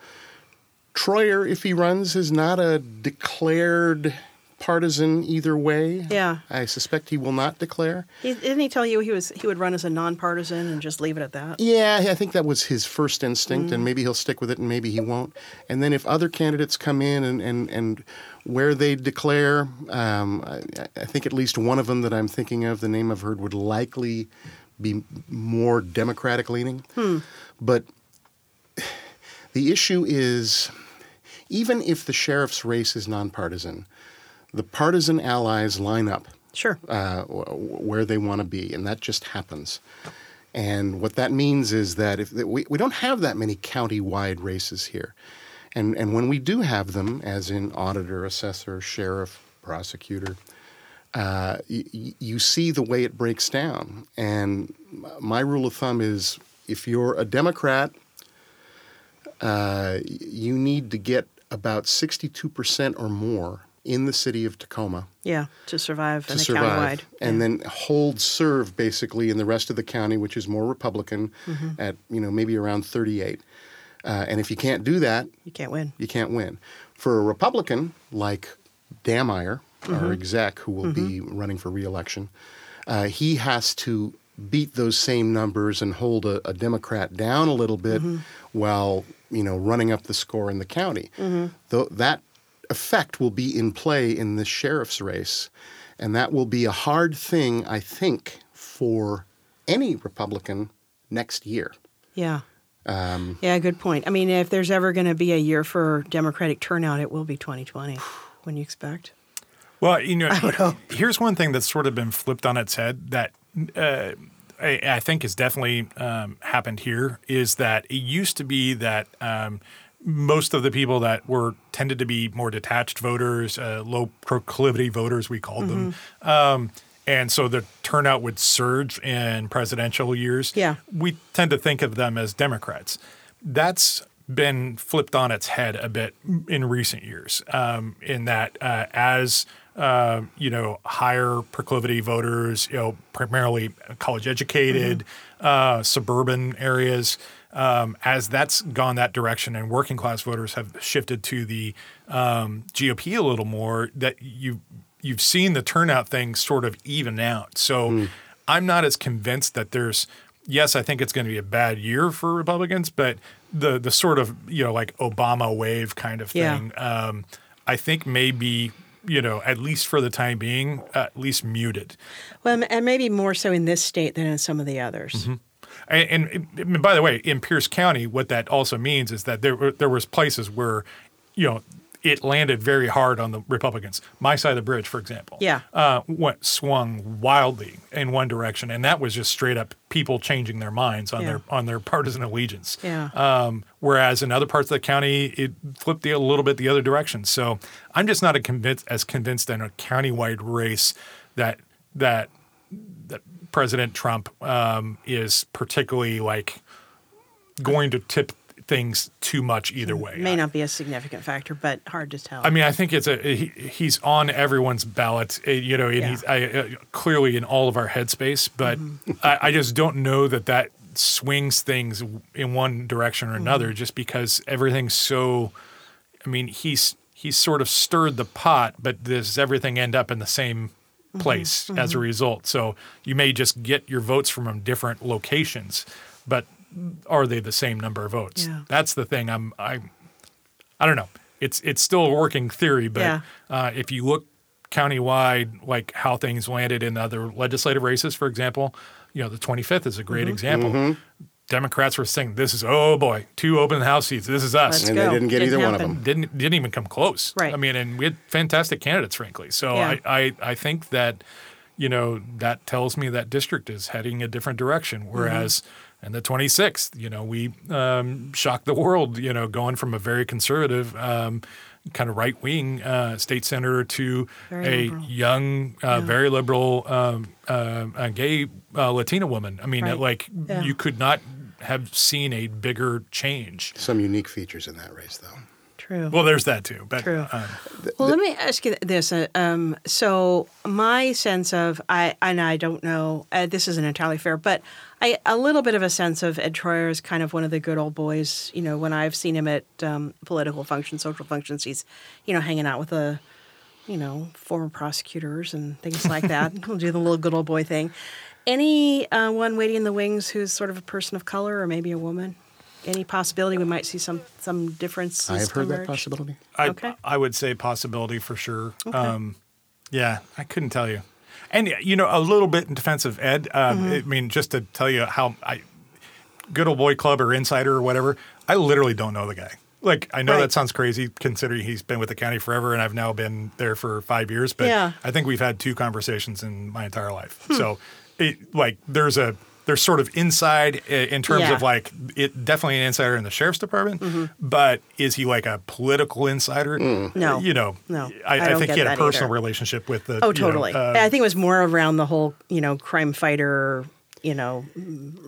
S4: Troyer, if he runs, is not a declared partisan either way.
S3: Yeah.
S4: I suspect he will not declare.
S3: He, didn't he tell you he was he would run as a nonpartisan and just leave it at that?
S4: Yeah, I think that was his first instinct, and maybe he'll stick with it, and maybe he won't. And then if other candidates come in and and, and where they declare, um, I, I think at least one of them that I'm thinking of, the name I've heard, would likely be more Democratic leaning. But the issue is, even if the sheriff's race is nonpartisan, the partisan allies line up
S3: Sure.
S4: uh, where they want to be, and that just happens. And what that means is that if that we, we don't have that many county-wide races here, and and when we do have them, as in auditor, assessor, sheriff, prosecutor, uh, y- you see the way it breaks down. And my rule of thumb is, if you're a Democrat, uh, you need to get about 62% or more in the city of Tacoma
S3: yeah, to survive
S4: to survive,
S3: countywide.
S4: and
S3: Yeah.
S4: then hold serve basically in the rest of the county, which is more Republican,
S3: Mm-hmm.
S4: at you know maybe around 38. Uh, and if you can't do that,
S3: you can't win.
S4: you can't win. For a Republican like Dammeier,
S3: Mm-hmm.
S4: our exec, who will be running for reelection, uh, he has to beat those same numbers and hold a, a Democrat down a little bit
S3: Mm-hmm.
S4: while you know running up the score in the county. Though that effect will be in play in the sheriff's race, and that will be a hard thing, I think, for any Republican next year.
S3: Yeah.
S4: Um,
S3: Yeah, good point. I mean, if there's ever going to be a year for Democratic turnout, it will be 2020. When you expect?
S5: Well, you know, here's one thing that's sort of been flipped on its head that uh, I, I think has definitely um, happened here is that it used to be that um, most of the people that were tended to be more detached voters, uh, low proclivity voters, we called them. Um, and so the turnout would surge in presidential years.
S3: Yeah.
S5: We tend to think of them as Democrats. That's been flipped on its head a bit in recent years, um, in that uh, as uh, you know, higher proclivity voters, you know, primarily college educated, uh, suburban areas, um, as that's gone that direction, and working class voters have shifted to the um, GOP a little more, that you you've seen the turnout thing sort of even out. So I'm not as convinced that there's yes, I think it's going to be a bad year for Republicans, but the the sort of you know like Obama wave kind of
S3: Yeah.
S5: thing, um, I think maybe you know at least for the time being, at least muted.
S3: Well, and maybe more so in this state than in some of the others.
S5: And, and, and by the way, in Pierce County, what that also means is that there there was places where, you know, it landed very hard on the Republicans. My side of the bridge, for example,
S3: Yeah.
S5: uh, went swung wildly in one direction, and that was just straight up people changing their minds on
S3: Yeah.
S5: their on their partisan allegiance.
S3: Yeah.
S5: Um, whereas in other parts of the county, it flipped the, a little bit the other direction. So I'm just not a convinced, as convinced in a countywide race that that that President Trump um, is particularly like going to tip things too much either way.
S3: May not be a significant factor, but hard to tell.
S5: I mean, I think it's a he, he's on everyone's ballot, uh, you know, and
S3: Yeah.
S5: he's I, uh, clearly in all of our headspace. But
S3: Mm-hmm.
S5: I, I just don't know that that swings things in one direction or another,
S3: Mm-hmm.
S5: just because everything's so. I mean, he's he's sort of stirred the pot, but does everything end up in the same
S3: Mm-hmm.
S5: place as a result? So you may just get your votes from different locations, but are they the same number of votes?
S3: Yeah.
S5: That's the thing. I'm I I don't know. It's it's still a working theory, but
S3: Yeah.
S5: uh, if you look countywide, like how things landed in other legislative races, for example, you know, the 25th is a
S3: Mm-hmm.
S5: great example. Democrats were saying, "This is oh boy, two open house seats. This is us."
S3: Let's
S4: and
S3: go.
S4: they didn't get
S3: Didn't
S4: either one of them.
S5: didn't didn't even come close.
S3: Right.
S5: I mean, and we had fantastic candidates, frankly. So
S3: Yeah.
S5: I, I I think that you know that tells me that district is heading a different direction.
S3: Mm-hmm.
S5: Whereas in the 26th, you know, we um, shocked the world. You know, going from a very conservative. Um, Kind of right wing uh, state senator to
S3: Very
S5: a
S3: liberal.
S5: young, uh, very liberal um, uh, uh, gay uh, Latina woman. I mean,
S3: Right.
S5: like
S3: Yeah.
S5: you could not have seen a bigger change.
S4: Some unique features in that race, though.
S3: True.
S5: Well, there's that too. But
S3: True.
S5: um,
S3: Well, let me ask you this. Uh, um, so my sense of I and I don't know. Uh, this isn't entirely fair, but I a little bit of a sense of Ed Troyer is kind of one of the good old boys. You know, when I've seen him at um, political functions, social functions, he's you know hanging out with the you know, former prosecutors and things like that. He'll do the little good old boy thing. Any uh, one waiting in the wings who's sort of a person of color or maybe a woman? Any possibility we might see some some differences?
S4: I have heard that possibility.
S5: I,
S3: Okay.
S5: I would say possibility for sure.
S3: Okay.
S5: Um, yeah, I couldn't tell you. And you know, a little bit in defense of Ed. Um,
S3: Mm-hmm.
S5: I mean, just to tell you how I, good old boy club or insider or whatever. I literally don't know the guy. Like I know
S3: Right.
S5: that sounds crazy considering he's been with the county forever and I've now been there for five years. But
S3: Yeah.
S5: I think we've had two conversations in my entire life.
S3: Hmm.
S5: So it like there's a there's sort of inside in terms
S3: Yeah. Mm-hmm.
S5: of like it definitely an insider in the sheriff's department, but is he like a political insider?
S3: No.
S5: you know,
S3: No,
S5: I,
S3: I
S5: I, think he had a personal
S3: either.
S5: relationship with the.
S3: Oh,
S5: you know,
S3: totally.
S5: uh,
S3: I think it was more around the whole, you know, crime fighter, you know,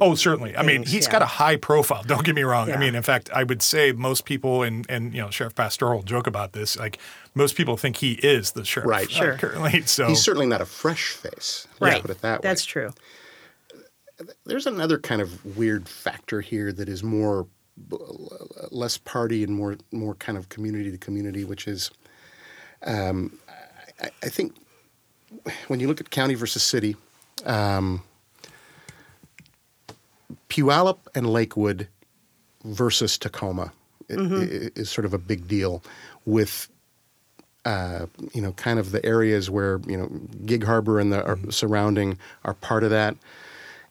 S5: Oh, certainly. I mean,
S3: things,
S5: he's
S3: yeah.
S5: got a high profile. Don't get me wrong. I mean, in fact, I would say most people, and and you know, Sheriff Pastoral joke about this. Like most people think he is the sheriff,
S4: Right.
S5: uh,
S3: Sure.
S5: currently, so
S4: He's certainly not a fresh face.
S3: right.
S4: Put it that way.
S3: That's true.
S4: There's another kind of weird factor here that is more less party and more more kind of community to community, which is, um, I, I think when you look at county versus city, um, Puyallup and Lakewood versus Tacoma i- i- is sort of a big deal with uh, you know, kind of the areas where you know Gig Harbor and the are surrounding are part of that,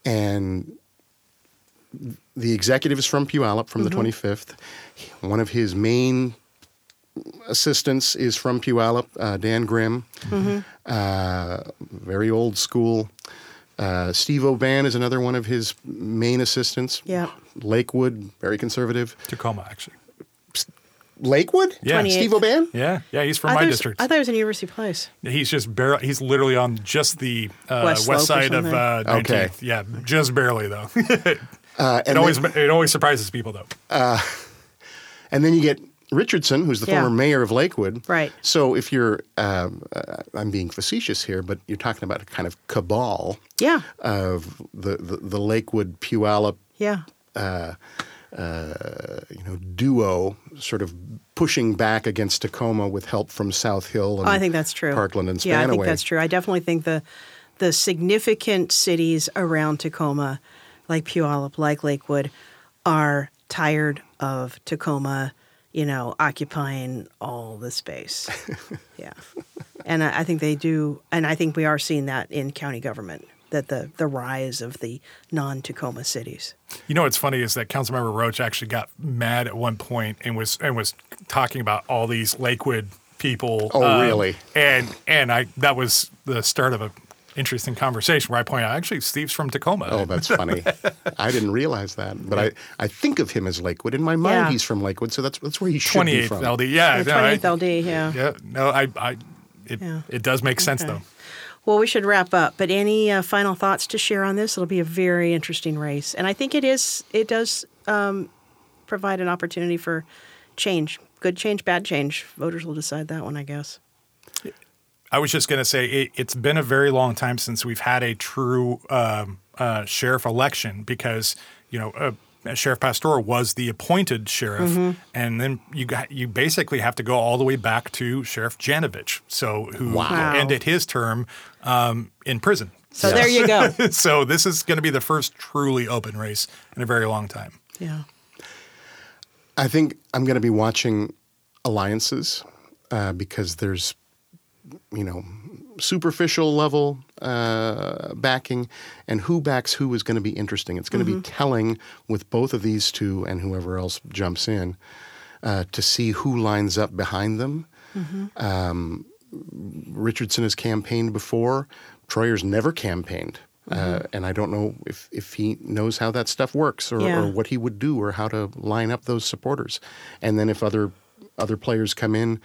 S4: and the executive is from Puyallup, from the 25th. One of his main assistants is from Puyallup, uh, Dan Grimm, uh, very old school. Uh, Steve O'Ban is another one of his main assistants.
S3: Yeah.
S4: Lakewood, very conservative.
S5: Tacoma actually.
S4: Lakewood?
S5: Yeah.
S3: 28th.
S4: Steve O'Ban?
S5: Yeah, yeah, he's from
S3: I
S5: my
S3: thought it was-
S5: district.
S3: I thought it was in University Place.
S5: He's just barely. He's literally on just the uh,
S3: West
S5: west, side of uh, 19th.
S4: Okay.
S5: Yeah, just barely though. it
S4: Uh, and
S5: always
S4: then-
S5: it always surprises people though.
S4: And then you get Richardson, who's the
S3: Yeah.
S4: former mayor of Lakewood.
S3: Right.
S4: So if you're, um, uh, I'm being facetious here, but you're talking about a kind of cabal
S3: Yeah.
S4: of the, the, the Lakewood Puyallup,
S3: Yeah.
S4: Uh, you know, duo, sort of pushing back against Tacoma with help from South Hill. And
S3: Oh, I think that's true.
S4: Parkland and Spanaway.
S3: Yeah, I think that's true. I definitely think the the significant cities around Tacoma, like Puyallup, like Lakewood, are tired of Tacoma, you know, occupying all the space. yeah, and I, I think they do, and I think we are seeing that in county government. That the the rise of the non Tacoma cities.
S5: You know what's funny is that Councilmember Roach actually got mad at one point and was and was talking about all these Lakewood people. um,
S4: Oh, really?
S5: And and I that was the start of a interesting conversation where I point out actually Steve's from Tacoma.
S4: Oh, that's funny. I didn't realize that, but I, I think of him as Lakewood. In my mind,
S3: Yeah.
S4: he's from Lakewood, so that's that's where he should
S5: twenty
S4: be
S5: eighth
S4: from.
S5: LD. Yeah,
S3: The
S5: no, I-
S3: 20th LD, yeah.
S5: Yeah, no, I, I, it,
S3: Yeah.
S5: it does make sense
S3: Okay.
S5: though.
S3: Well, we should wrap up. But any uh, final thoughts to share on this? It'll be a very interesting race, and I think it is. It does um, provide an opportunity for change, good change, bad change. Voters will decide that one, I guess.
S5: I was just going to say it, it's been a very long time since we've had a true um, uh, sheriff election because you know uh, Sheriff Pastor was the appointed sheriff,
S3: Mm-hmm.
S5: and then you got you basically have to go all the way back to Sheriff Janovich, so who
S3: Wow.
S5: ended his term um, in prison.
S3: So there you go.
S5: so this is going to be the first truly open race in a very long time.
S3: Yeah.
S4: I think I'm going to be watching alliances uh, because there's, you know, superficial level uh, backing, and who backs who is going to be interesting. It's going to be telling with both of these two and whoever else jumps in uh, to see who lines up behind them. Um, Richardson has campaigned before. Troyer's never campaigned. Uh, and I don't know if, if he knows how that stuff works or,
S3: Yeah.
S4: or what he would do or how to line up those supporters. And then if other other players come in,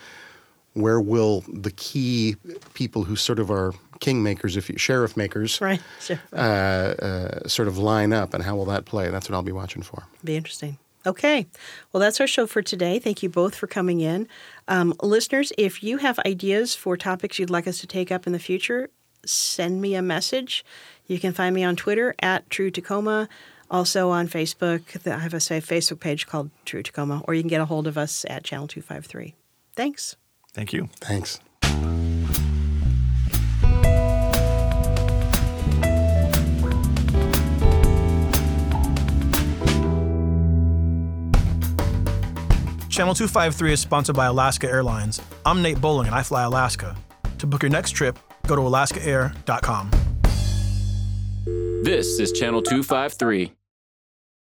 S4: where will the key people who sort of are kingmakers, if you, sheriff makers,
S3: Right. Sure.
S4: uh, uh, sort of line up, and how will that play? That's what I'll be watching for.
S3: Be interesting. Okay. Well, that's our show for today. Thank you both for coming in. Um, listeners, if you have ideas for topics you'd like us to take up in the future, send me a message. You can find me on Twitter at True Tacoma. Also on Facebook, I have a say, Facebook page called True Tacoma, or you can get a hold of us at Channel 253. Thanks.
S5: Thank you.
S4: Thanks.
S2: Channel 253 is sponsored by Alaska Airlines. I'm Nate Bowling and I fly Alaska. To book your next trip, go to alaskaair.com.
S1: This is Channel 253.